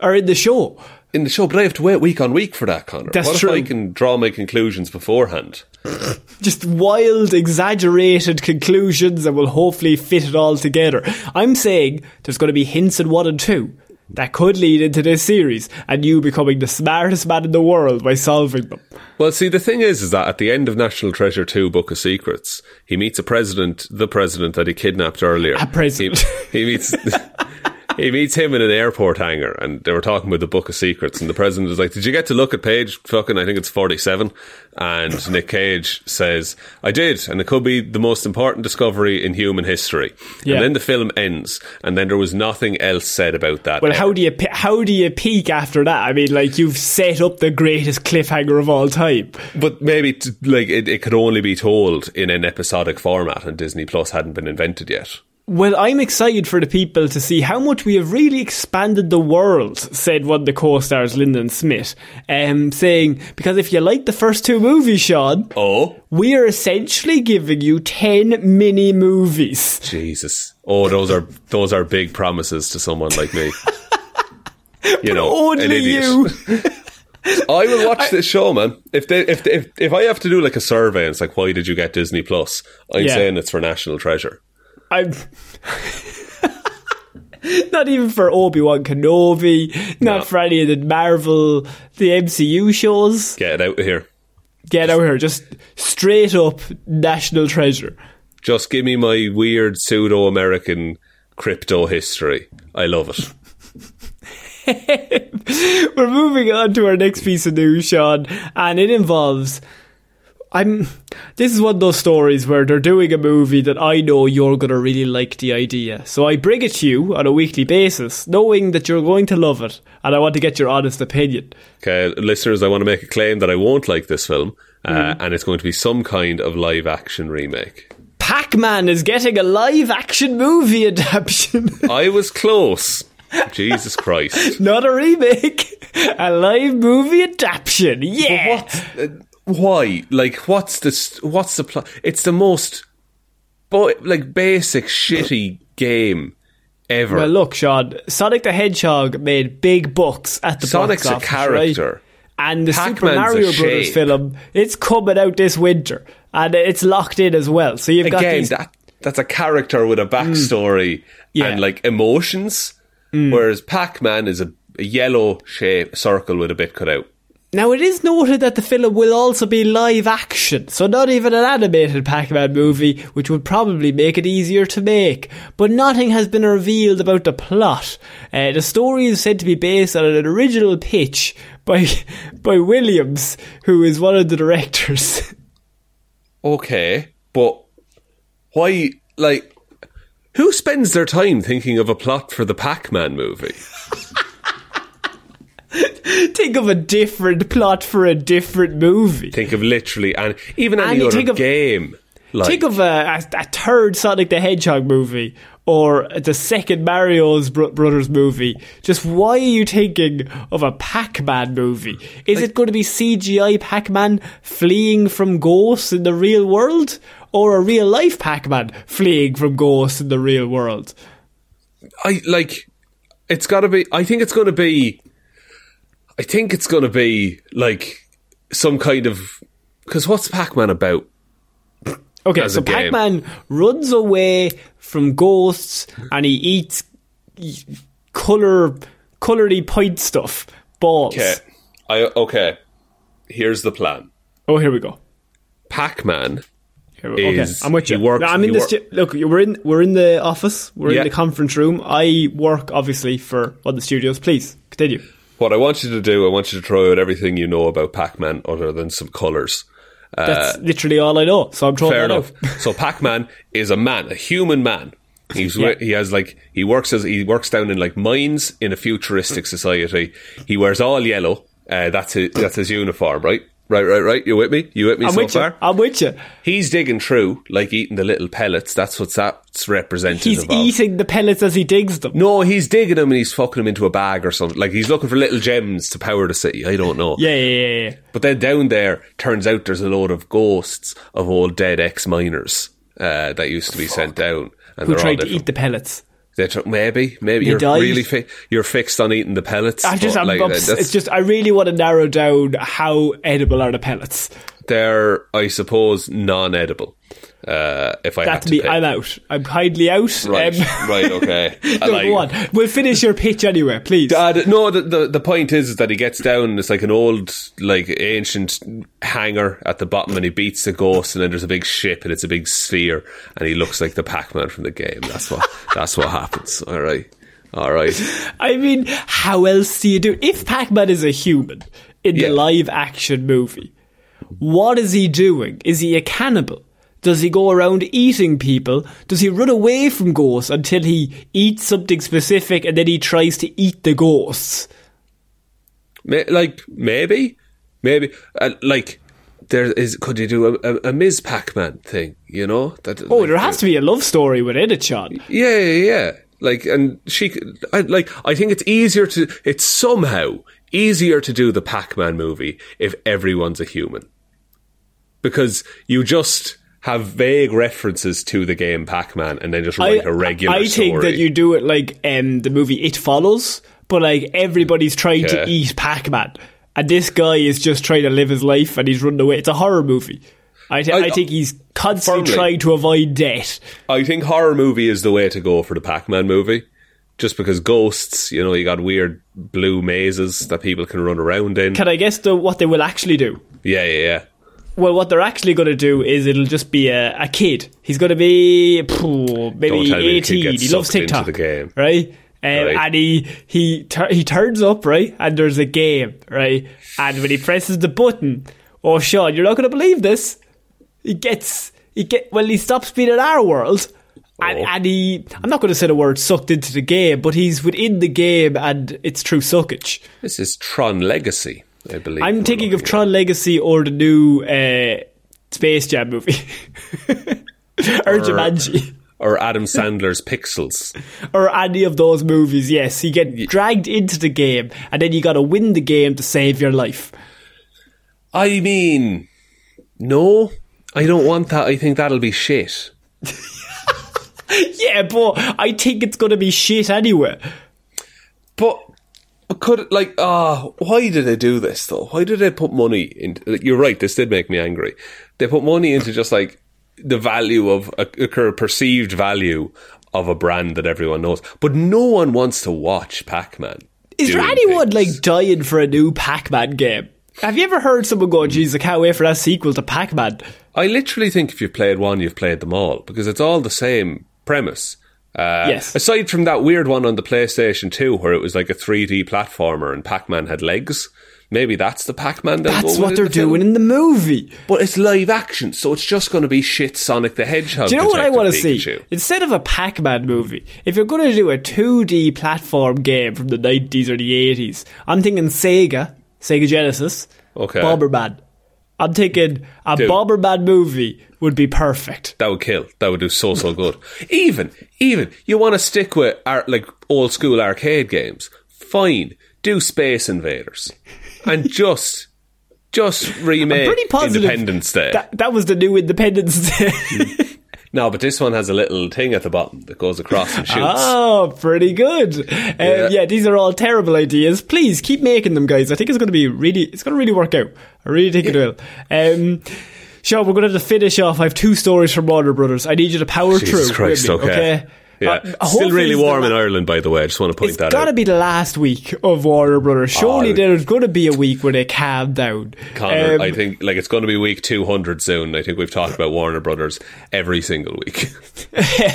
or in the show. in the show, but I have to wait week on week for that, Connor. That's what true. if I can draw my conclusions beforehand? Just wild, exaggerated conclusions that will hopefully fit it all together. I'm saying there's going to be hints in one and two that could lead into this series, and you becoming the smartest man in the world by solving them. Well, see, the thing is, is that at the end of National Treasure 2 Book of Secrets, he meets a president, the president that he kidnapped earlier. A president. He, he meets... He meets him in an airport hangar and they were talking about the Book of Secrets and the president is like, Did you get to look at page fucking I think it's forty seven? And Nick Cage says, I did, and it could be the most important discovery in human history. Yeah. And then the film ends and then there was nothing else said about that. Well, ever. how do you how do you peak after that? I mean, like you've set up the greatest cliffhanger of all time. But maybe t- like it, it could only be told in an episodic format, and Disney Plus hadn't been invented yet. Well, I'm excited for the people to see how much we have really expanded the world, said one of the co-stars, Lyndon Smith, um, saying, because if you like the first two movies, Sean, Oh, we are essentially giving you 10 mini movies. Jesus! Oh, those are those are big promises to someone like me. you know, Only you. I will watch this show, man. If they, if if if I have to do like a survey, and it's like, why did you get Disney Plus? I'm Yeah. saying it's for National Treasure. I'm. Not even for Obi Wan Kenobi, not No. for any of the Marvel, the MCU shows. Get it out of here. Get out of here, just straight up national treasure. Just give me my weird pseudo American crypto history. I love it. We're moving on to our next piece of news, Sean, and it involves. I'm. This is one of those stories where they're doing a movie that I know you're going to really like the idea. So I bring it to you on a weekly basis, knowing that you're going to love it, and I want to get your honest opinion. Okay, listeners, I want to make a claim that I won't like this film, uh, Mm-hmm. and it's going to be some kind of live action remake. Pac Man is getting a live action movie adaptation. I was close. Jesus Christ. Not a remake, a live movie adaptation. Yeah. What? Why? Like, what's the what's the plot? It's the most, bo- like, basic shitty game ever. Well, look, Sean. Sonic the Hedgehog made big bucks at the Sonic's box a office, character. right? And the Super Pac-Man's a Mario Brothers shape. film, it's coming out this winter. and it's locked in as well. So you've got Again, these. that that's a character with a backstory mm. Yeah. and like emotions, mm. whereas Pac-Man is a, a yellow shape circle with a bit cut out. Now, it is noted that the film will also be live action, so not even an animated Pac Man movie, which would probably make it easier to make. But nothing has been revealed about the plot. Uh, the story is said to be based on an original pitch by, by Williams, who is one of the directors. Okay, but why? Like, who spends their time thinking of a plot for the Pac-Man movie? think of a different plot for a different movie. Think of literally and even any And other of- game. Like, Think of a, a, a third Sonic the Hedgehog movie or the second Mario's bro- Brothers movie. Just why are you thinking of a Pac Man movie? Is it going to be CGI Pac Man fleeing from ghosts in the real world? Or a real life Pac Man fleeing from ghosts in the real world? I like. It's got to be. I think it's going to be. I think it's going to be like some kind of. Because what's Pac-Man about? Okay, so. Pac Man runs away from ghosts and he eats colour, coloury point stuff. Balls. Okay, I okay. Here's the plan. Oh, here we go. Pac-Man. Here we- Okay, I'm with you. works- No, I'm in this. wor- look, we're in. We're in the office. We're Yeah. in the conference room. I work obviously for other studios. Please continue. What I want you to do, I want you to throw out everything you know about Pac-Man, other than some colours. That's literally all I know. So I'm throwing Uh, Fair enough. out. so Pac-Man is a man, a human man. He's Yeah. he has like he works as he works down in like mines in a futuristic society. He wears all yellow. Uh, that's his that's his uniform, right? Right, right, right. You with me? You with me I'm so with far? you. I'm with you. He's digging through, like eating the little pellets. That's what that's representative He's of. eating the pellets as he digs them. No, he's digging them and he's fucking them into a bag or something. Like he's looking for little gems to power the city. I don't know. Yeah, yeah, yeah, yeah. But then down there, turns out there's a load of ghosts of old dead ex miners uh, that used to be sent down. And Who tried to eat the pellets? They tr- maybe, maybe you're died. really fi- you're fixed on eating the pellets. I just, I'm like, that's- it's just, I really want to narrow down how edible are the pellets. they're, I suppose, non-edible. Uh, if I have to me. pick. I'm out. I'm kindly out. right, Um, right, okay. No, like- go on. We'll finish your pitch anyway, please. Th- no, the, the the point is, is that he gets down. It's like an old, like ancient hangar at the bottom, and he beats the ghost. And then there's a big ship, and it's a big sphere, and he looks like the Pac-Man from the game. That's what that's what happens. All right, all right. I mean, how else do you do? If Pac-Man is a human in Yeah. the live action movie, what is he doing? Is he a cannibal? Does he go around eating people? Does he run away from ghosts until he eats something specific and then he tries to eat the ghosts? Like maybe, maybe uh, like there is. Could you do a, a, a Ms. Pac-Man thing? You know that. Oh, there has to be a love story within it, Sean. Yeah, yeah, yeah. Like, and she, I, like, I think it's easier to, it's somehow easier to do the Pac-Man movie if everyone's a human. Because you just have vague references to the game Pac-Man and then just write a regular I think story. that you do it like um, the movie It Follows, but like everybody's trying Yeah. to eat Pac-Man, and this guy is just trying to live his life and he's running away. It's a horror movie. I, th- I- I think he's constantly Firmly. trying to avoid death. I think horror movie is the way to go for the Pac-Man movie. Just because ghosts, you know, you got weird blue mazes that people can run around in. Can I guess the, what they will actually do? yeah, yeah, yeah. Well, what they're actually going to do is it'll just be a, a kid. He's going to be phew, maybe tell me the kid 18. He loves TikTok. the game. Right? Um, Right. And he he tur- he turns up right, and there's a game right, and when he presses the button, oh Sean, you're not going to believe this. He gets he get well, he stops being in our world, and, Oh. and he I'm not going to say the word sucked into the game, but he's within the game, and it's true suckage. This is Tron Legacy, I believe. I'm thinking of. Tron Legacy or the new uh, Space Jam movie. or Jumanji. Or Adam Sandler's Pixels. Or any of those movies, yes. You get dragged into the game and then you gotta win the game to save your life. I mean, no, I don't want that. I think that'll be shit. Yeah, but I think it's gonna be shit anyway. But Could like ah, why did they do this though? Why did they put money into? You're right. This did make me angry. They put money into just like the value of a, a perceived value of a brand that everyone knows, but no one wants to watch Pac-Man. Is there anyone things. like dying for a new Pac-Man game? Have you ever heard someone go, "Geez, I can't wait for that sequel to Pac-Man"? I literally think if you've played one, you've played them all because it's all the same premise. Uh, Yes. Aside from that weird one on the PlayStation 2 where it was like a 3D platformer and Pac Man had legs, maybe that's the Pac Man That's what they're doing in the movie. But it's live action, so it's just going to be shit Sonic the Hedgehog. Do you know what I want to see? Instead of a Pac-Man movie, if you're going to do a 2D platform game from the 90s or the 80s, I'm thinking Sega, Sega Genesis, Okay. Bomberman. I'm thinking a Dude. Bomberman movie would be perfect. That would kill. That would do so so good. even even you want to stick with art like old school arcade games? Fine, do Space Invaders, and just just remake. Independence Day. That, that was the new Independence Day. Hmm. No, but this one has a little thing at the bottom that goes across and shoots. Oh, pretty good. Uh, yeah. these are all terrible ideas. Please keep making them, guys. I think it's going to be really, it's going to really work out. I really think it will. Um, Sean, we're going to have to finish off. I have two stories from Warner Brothers. I need you to power Jesus through. Christ! me, Okay. okay? Yeah, Uh, still really warm in Ireland, by the way. I just want to point It's that out. It's got to be the last week of Warner Brothers. Surely Oh, there's going to be a week where they calm down. Connor, Um, I think like it's going to be week 200 soon. I think we've talked about Warner Brothers every single week.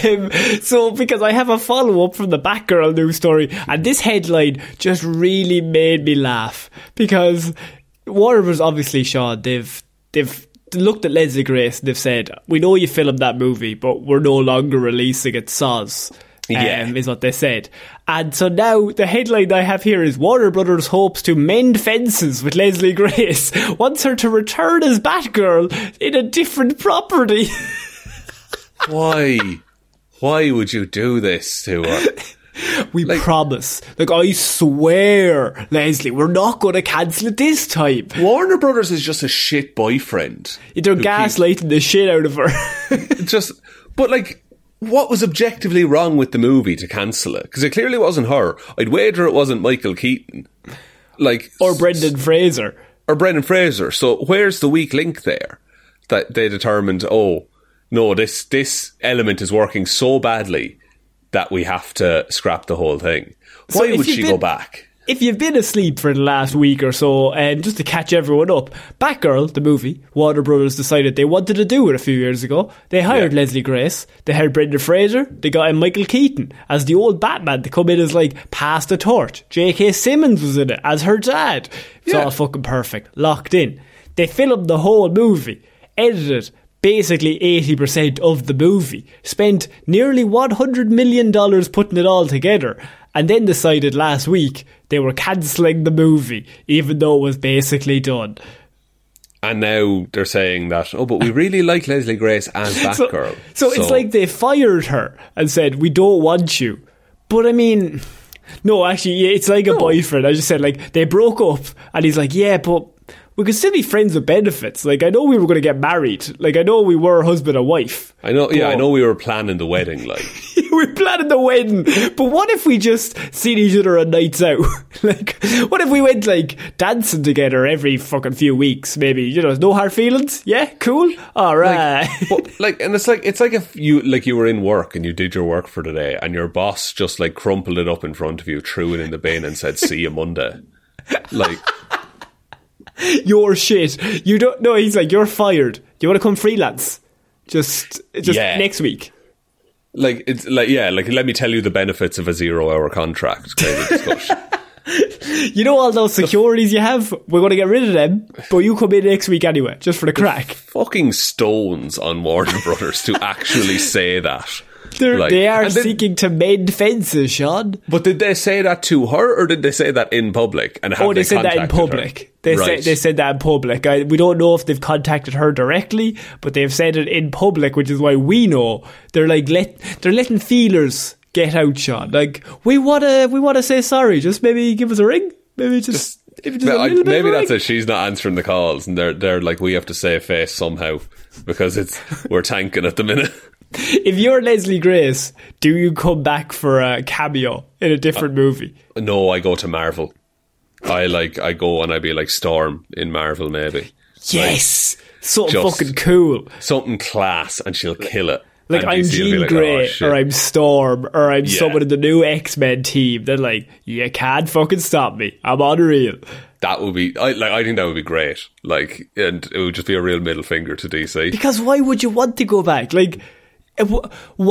Um, so because I have a follow up from the Batgirl news story, and this headline just really made me laugh because Warner Bros. obviously, Sean, they've they've looked at Leslie Grace. and They've said, "We know you filmed that movie, but we're no longer releasing it." Soz. Yeah. Um, is what they said. And so now the headline I have here is Warner Brothers hopes to mend fences with Leslie Grace, wants her to return as Batgirl in a different property. Why? Why would you do this to her? We promise. Like, I swear, Leslie, we're not going to cancel it this time. Warner Brothers is just a shit boyfriend. They're gaslighting the shit out of her. just, but like, what was objectively wrong with the movie to cancel it? Because it clearly wasn't her. I'd wager it wasn't Michael Keaton, like or Brendan Fraser. or Brendan Fraser. So where's the weak link there? That they determined, oh no, this this element is working so badly that we have to scrap the whole thing. So Why would she been- go back? If you've been asleep for the last week or so, and just to catch everyone up, Batgirl, the movie, Warner Brothers decided they wanted to do it a few years ago. They hired Yeah. Leslie Grace, they hired Brendan Fraser, they got in Michael Keaton as the old Batman to come in as like pass the torch. J.K. Simmons was in it as her dad. It's Yeah. all fucking perfect, locked in. They filmed the whole movie, edited basically 80% of the movie, spent nearly $100 million putting it all together, and then decided last week they were cancelling the movie, even though it was basically done. And now they're saying that, oh, but we really like Leslie Grace as So, Batgirl. so it's like they fired her and said, We don't want you. But I mean, no, actually, it's like a boyfriend. I just said, like, they broke up, and he's like, Yeah, but we could still be friends with benefits. Like, I know we were going to get married. Like, I know we were husband and wife. I know, yeah, I know we were planning the wedding, like. we're planning the wedding, but what if we just seen each other on nights out? like, what if we went like dancing together every fucking few weeks? Maybe you know, no hard feelings. Yeah, cool. All right. but like, and it's like it's like if you like you were in work and you did your work for today, and your boss just like crumpled it up in front of you, threw it in the bin, and said, "See you Monday." Like, your shit. You don't know. He's like, you're fired. Do you want to come freelance? Just, just Yeah. next week. like it's like yeah, like let me tell you the benefits of a zero-hour contract kind of discussion. You know all those securities you have. We're going to get rid of them, but you come in next week anyway, just for the crack. Fucking stones on Warner Brothers to actually say that. They're, Like- they are then- seeking to mend fences, Sean. But did they say that to her, or did they say that in public? And have Oh, they, said that in contacted her? public. They right. said they said that in public. I, we don't know if they've contacted her directly, but they've said it in public, which is why we know they're like let they're letting feelers get out, Sean. Like we wanna we wanna say sorry. Just maybe give us a ring. Maybe just, maybe just I- maybe that's ring. it. She's not answering the calls, and they're they're like, we have to save face somehow because it's we're tanking at the minute. If you're Leslie Grace, do you come back for a cameo in a different uh, movie? No, I go to Marvel. I like I go and I be like Storm in Marvel maybe. Yes, so just- fucking cool. Something class and she'll kill it. Like And I'm Jean like, Grey, "Oh, or I'm Storm, or I'm Yeah. someone in the new X Men team. Then like, you can't fucking stop me. I'm unreal. that would be I like I think that would be great. Like and it would just be a real middle finger to DC. Because why would you want to go back? Like,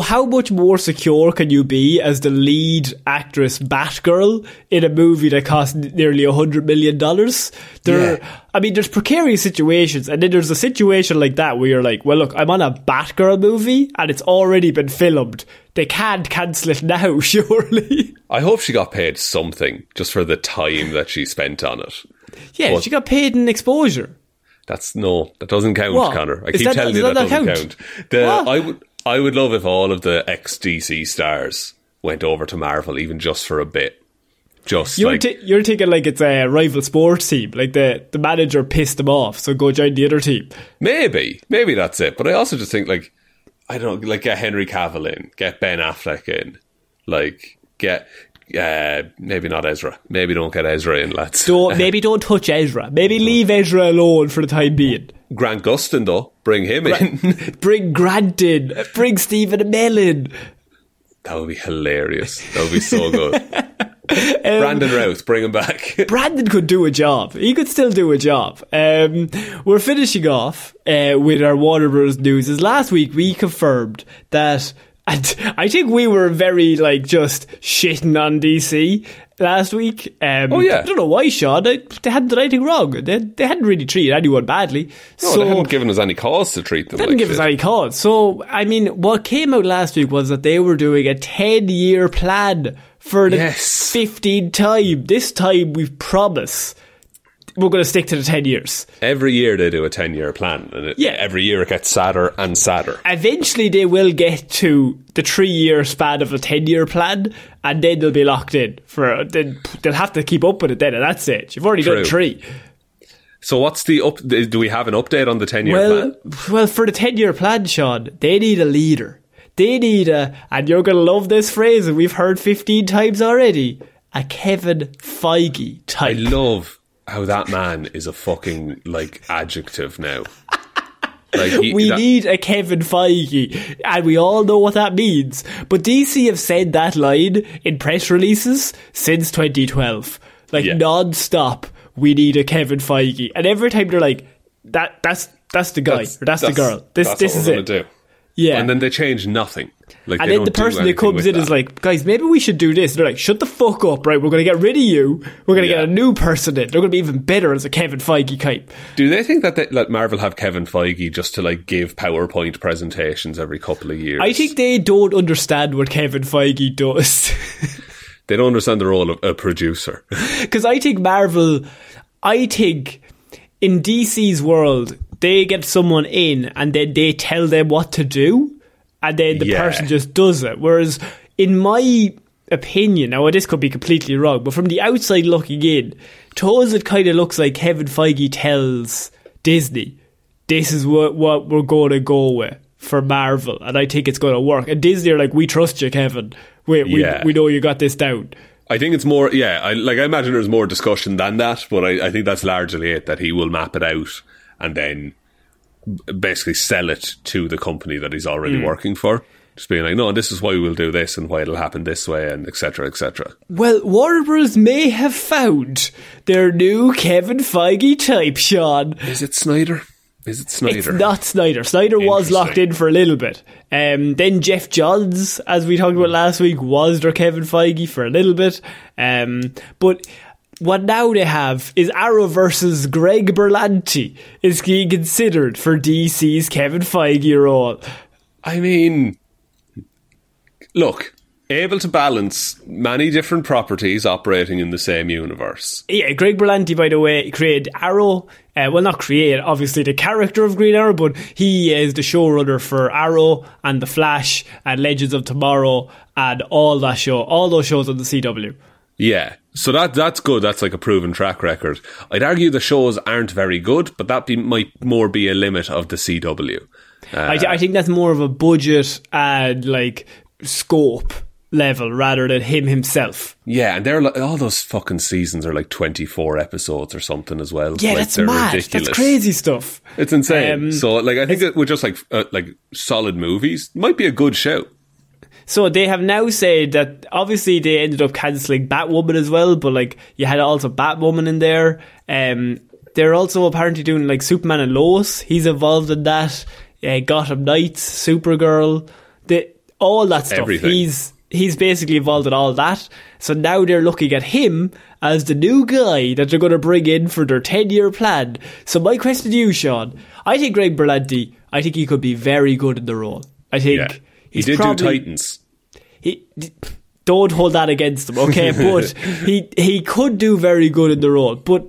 how much more secure can you be as the lead actress Batgirl in a movie that cost nearly a hundred million dollars? There, Yeah. I mean, there's precarious situations, and then there's a situation like that where you're like, well, look, I'm on a Batgirl movie, and it's already been filmed. They can't cancel it now, surely. I hope she got paid something just for the time that she spent on it. yeah, Well- she got paid in exposure. That's no, that doesn't count, What? Connor. I Is keep that- telling you that, that doesn't count. count? The, What? I would, I would love if all of the ex DC stars went over to Marvel, even just for a bit. Just You're, like ti- you're thinking like it's a rival sports team, like the, the manager pissed them off, so go join the other team. maybe, maybe that's it. But I also just think like I don't know, like get Henry Cavill in, get Ben Affleck in, like get uh, maybe not Ezra, maybe don't get Ezra in, lads. Don't maybe don't touch Ezra. Maybe leave Ezra alone for the time being. Grant Gustin though, bring him in. Bring Grant in. Bring Stephen Amell in. that would be hilarious. That would be so good. Um, Brandon Routh, bring him back. Brandon could do a job. He could still do a job. Um, we're finishing off uh, with our Warner Bros. news. As last week we confirmed that, and I think we were very like just shitting on DC last week. Um, Oh, yeah. I don't know why, Sean. They, they hadn't done anything wrong. They, they hadn't really treated anyone badly. No, so they hadn't given us any cause to treat them. They didn't like give us any cause. So, I mean, what came out last week was that they were doing a 10 year plan for the Yes. 15th time. This time, we promise we're going to stick to the 10 years. Every year they do a 10 year plan, and it, Yeah. every year it gets sadder and sadder. Eventually, they will get to the three year span of a 10 year plan, and then they'll be locked in. for then They'll have to keep up with it then at that stage. You've already done True. three. So, what's the up? Do we have an update on the 10 year Well, plan? well, for the ten-year plan, Sean, they need a leader. They need a, and you're gonna love this phrase, and we've heard fifteen times already. A Kevin Feige I love how that man is a fucking, like, adjective now. Like he, we that- need a Kevin Feige, and we all know what that means. But DC have said that line in press releases since 2012, like Yeah. non-stop. We need a Kevin Feige, and every time they're like, "That, that's that's the guy, or that's, the girl. This that's this is it." Do. Yeah, And then they change nothing. Like, And then the person that comes in is like, guys, maybe we should do this. they're like, shut the fuck up, right? We're going to get rid of you. We're going to Yeah. get a new person in. They're going to be even better as a Kevin Feige type. Do they think that they, that Marvel have Kevin Feige just to like give PowerPoint presentations every couple of years? I think they don't understand what Kevin Feige does. they don't understand the role of a producer. Because I think Marvel, I think in DC's world, they get someone in and then they tell them what to do, and then the Yeah. person just does it. Whereas, in my opinion, now this could be completely wrong, but from the outside looking in, to us it kind of looks like Kevin Feige tells Disney, "This is what what we're going to go with." For Marvel, and I think it's going to work. And Disney are like, "We trust you, Kevin. We we, Yeah. we know you got this down." I think it's more, yeah. I like. I imagine there's more discussion than that, but I, I think that's largely it. That he will map it out and then basically sell it to the company that he's already working for. Just being like, no, and this is why we'll do this and why it'll happen this way, and etc. etc. Well, Warner Bros. may have found their new Kevin Feige type, Sean. Is it Snyder? Is it Snyder? It's not Snyder. Snyder was locked in for a little bit. Um, then Geoff Johns, as we talked about last week, was their Kevin Feige for a little bit. Um, but what now they have is Arrowverse's Greg Berlanti is being considered for DC's Kevin Feige role. I mean, look, able to balance many different properties operating in the same universe. Yeah, Greg Berlanti, by the way, created Arrow. Uh, well, not create, obviously, the character of Green Arrow, but he is the showrunner for Arrow and The Flash and Legends of Tomorrow and all that show, all those shows on the CW. Yeah, so that that's good. That's like a proven track record. I'd argue the shows aren't very good, but that be, might more be a limit of the CW. I, I think that's more of a budget and like scope level rather than him himself. Yeah, and they're like, all those fucking seasons are like 24 episodes or something as well. Yeah, like, that's mad. ridiculous. That's crazy stuff. It's insane. Um, so, like, I think that with just like uh, like solid movies, might be a good show. So they have now said that obviously they ended up cancelling Batwoman as well, but like you had also Batwoman in there. Um, they're also apparently doing like Superman and Lois. He's involved in that. Uh, Gotham Knights, Supergirl, the all that stuff. Everything. He's he's basically involved in all that. So now they're looking at him as the new guy that they're going to bring in for their ten year plan. So my question to you, Sean, I think Greg Berlanti, I think he could be very good in the role. I think Yeah, he did probably, do Titans. he don't hold that against him, okay? But he he could do very good in the role. But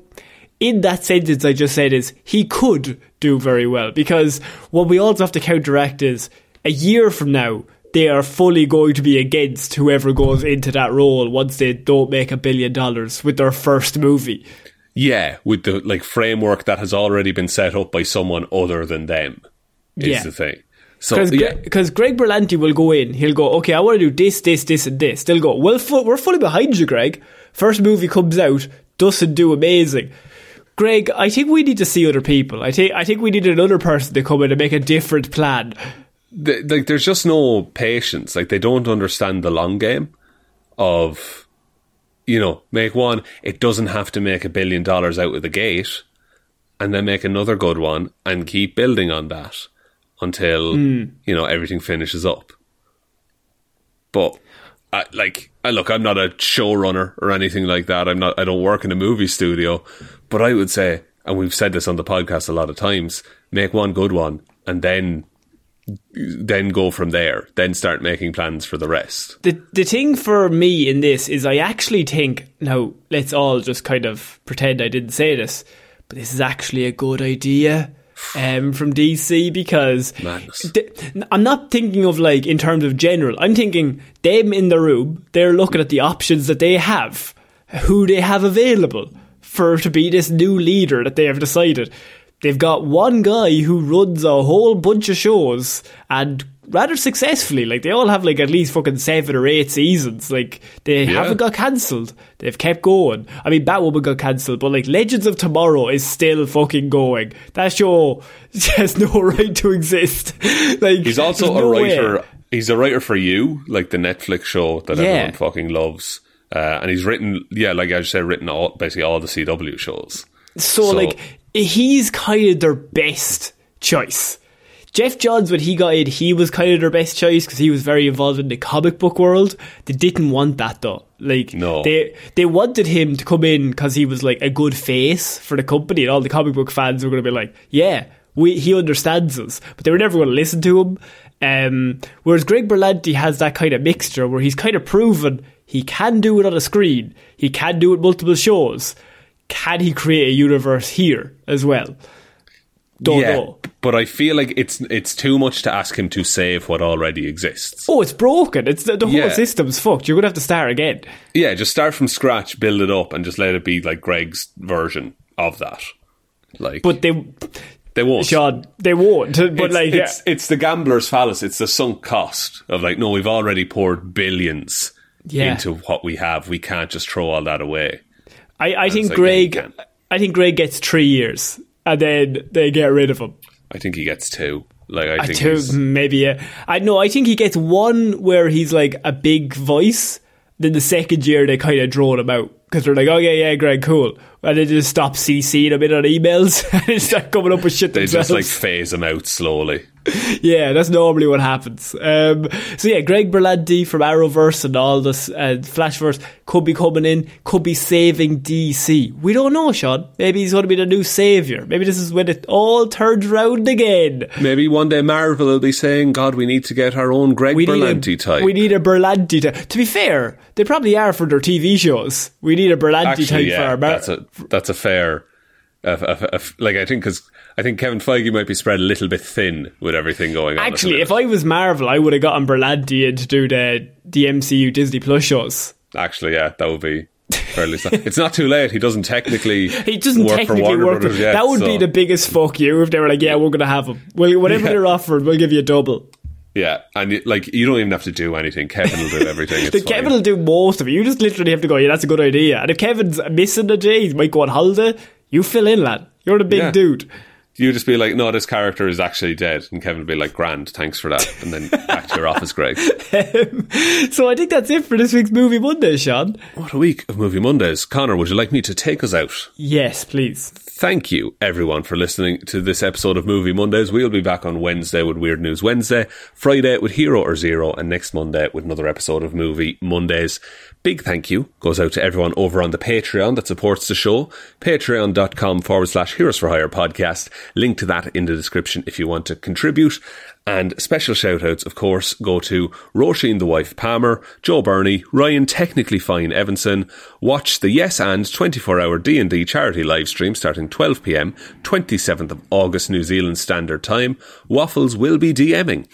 in that sentence I just said is he could do very well because what we also have to counteract is a year from now they are fully going to be against whoever goes into that role once they don't make a billion dollars with their first movie. Yeah, with the like framework that has already been set up by someone other than them is Yeah. the thing. So Because yeah, Greg Berlanti will go in, he'll go, okay, I want to do this, this, this, and this. They'll go, well, fu- we're fully behind you, Greg. First movie comes out, doesn't do amazing. Greg, I think we need to see other people. I think I think we need another person to come in and make a different plan. th- like there's just no patience. Like they don't understand the long game of you know make one. It doesn't have to make a billion dollars out of the gate, and then make another good one and keep building on that until hmm. you know everything finishes up. But I, like, I look, I'm not a showrunner or anything like that. I'm not. I don't work in a movie studio, but I would say, and we've said this on the podcast a lot of times: make one good one, and then then go from there. Then start making plans for the rest. The the thing for me in this is I actually think now let's all just kind of pretend I didn't say this, but this is actually a good idea um, from DC because Madness. th- I'm not thinking of like in terms of general. I'm thinking them in the room. They're looking at the options that they have, who they have available for to be this new leader that they have decided. They've got one guy who runs a whole bunch of shows and rather successfully. Like they all have like at least fucking seven or eight seasons. Like they Yeah. haven't got cancelled. They've kept going. I mean, Batwoman got cancelled, but like Legends of Tomorrow is still fucking going. That show has no right to exist. like He's also there's a no way. writer. He's a writer for you, like the Netflix show that Yeah. everyone fucking loves. Uh, and he's written, yeah, like I just said, written all basically all the CW shows. So, So- like, he's kind of their best choice. Geoff Johns, when he got in, he was kind of their best choice because he was very involved in the comic book world. They didn't want that though. Like, No. they they wanted him to come in because he was like a good face for the company, and all the comic book fans were going to be like, "Yeah, we he understands us," but they were never going to listen to him. Um, whereas Greg Berlanti has that kind of mixture where he's kind of proven he can do it on a screen, he can do it multiple shows. Can he create a universe here as well? Don't know. but I feel like it's it's too much to ask him to save what already exists. Oh, it's broken. It's the, the whole Yeah. system's fucked. You're gonna have to start again. Yeah, just start from scratch, build it up, and just let it be like Greg's version of that. Like, But they, they won't. Sean, they won't. But it's, like, it's it's the gambler's fallacy. It's the sunk cost of like, no, we've already poured billions Yeah. into what we have. We can't just throw all that away. I, I think Greg. I think Greg gets three years, and then they get rid of him. I think he gets two. Like, I I think two, maybe. Yeah. I know. I think he gets one where he's like a big voice. Then the second year they kind of draw him out because they're like, "Oh yeah, yeah, Greg, cool," and they just stop CCing him in on emails and start coming up with shit they themselves. just like phase him out slowly. yeah, that's normally what happens. Um, so yeah, Greg Berlanti from Arrowverse and all this uh, Flashverse could be coming in, could be saving DC. We don't know, Sean. Maybe he's going to be the new savior. Maybe this is when it all turns round again. Maybe one day Marvel will be saying, "God, we need to get our own Greg We Berlanti a, type." We need a Berlanti type. To be fair, they probably are for their TV shows. We need a Berlanti Actually, type yeah, for our Mar- that's a that's a fair. Like I think because I think Kevin Feige might be spread a little bit thin with everything going on. Actually, if I was Marvel, I would have gotten Berlanti in to do the the MCU Disney Plus shows. Actually, yeah, that would be fairly. it's not too late. He doesn't technically. He doesn't work technically for Warner work. Brothers yet, that would be the biggest fuck you if they were like, "Yeah, we're gonna have him. Well, whatever Yeah. they're offered, we'll give you a double." Yeah, and like you don't even have to do anything. Kevin will do everything. The. Kevin will do most of it. You just literally have to go, yeah, that's a good idea. And if Kevin's missing a day, he might go on holiday, you fill in, lad. You're the big Yeah. dude. You just be like, no, this character is actually dead, and Kevin will be like, grand, thanks for that, and then back to your office, Greg. Um, so I think that's it for this week's Movie Monday, Sean. What a week of movie Mondays. Connor, would you like me to take us out? Yes, please. Thank you, everyone, for listening to this episode of Movie Mondays. We'll be back on Wednesday with Weird News Wednesday, Friday with Hero or Zero, and next Monday with another episode of Movie Mondays. Big thank you goes out to everyone over on the Patreon that supports the show. Patreon.com forward slash Heroes for Hire podcast. Link to that in the description if you want to contribute. And special shout outs, of course, go to Roisin the Wife Palmer, Joe Burney, Ryan Technically Fine Evanson. Watch the Yes and 24 hour D&D charity live stream starting 12pm, 27th of August New Zealand Standard Time. Waffles will be DMing.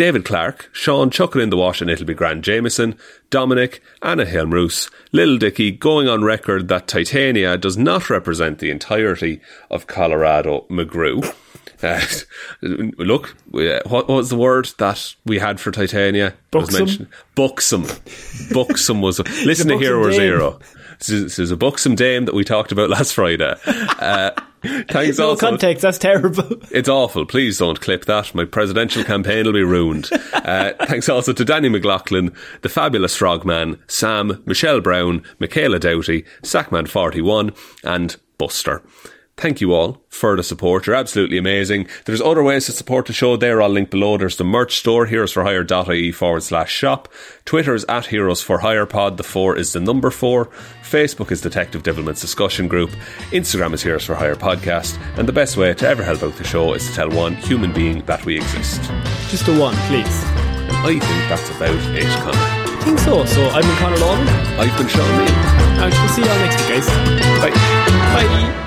David Clark, Sean Chuck it in the wash and it'll be Grand Jameson, Dominic, Anna Helmroos, Little Dicky going on record that Titania does not represent the entirety of Colorado McGrew. Uh, look, uh, what was the word that we had for Titania? It was Buxom? mentioned- Buxom. Buxom was. Listen to buxom Hero dame. Zero. This is, a buxom dame that we talked about last Friday. Uh, thanks No also. context, that's terrible. It's awful. Please don't clip that. My presidential campaign will be ruined. Uh, thanks also to Danny McLaughlin, the fabulous Frogman, Sam, Michelle Brown, Michaela Doughty, Sackman41, and Buster. Thank you all for the support. You're absolutely amazing. There's other ways to support the show. there. I'll link below. There's the merch store, heroesforhire.ie forward slash shop. Twitter is at Heroes for Hire Pod. The four is the number four. Facebook is Detective Devilment's discussion group. Instagram is Heroes for Hire Podcast. And the best way to ever help out the show is to tell one human being that we exist. Just a one, please. And I think that's about it, Connor. I think so. So I've been Conor Lawler. I've been Sean Neal. I shall see you all next week, guys. Bye. Bye.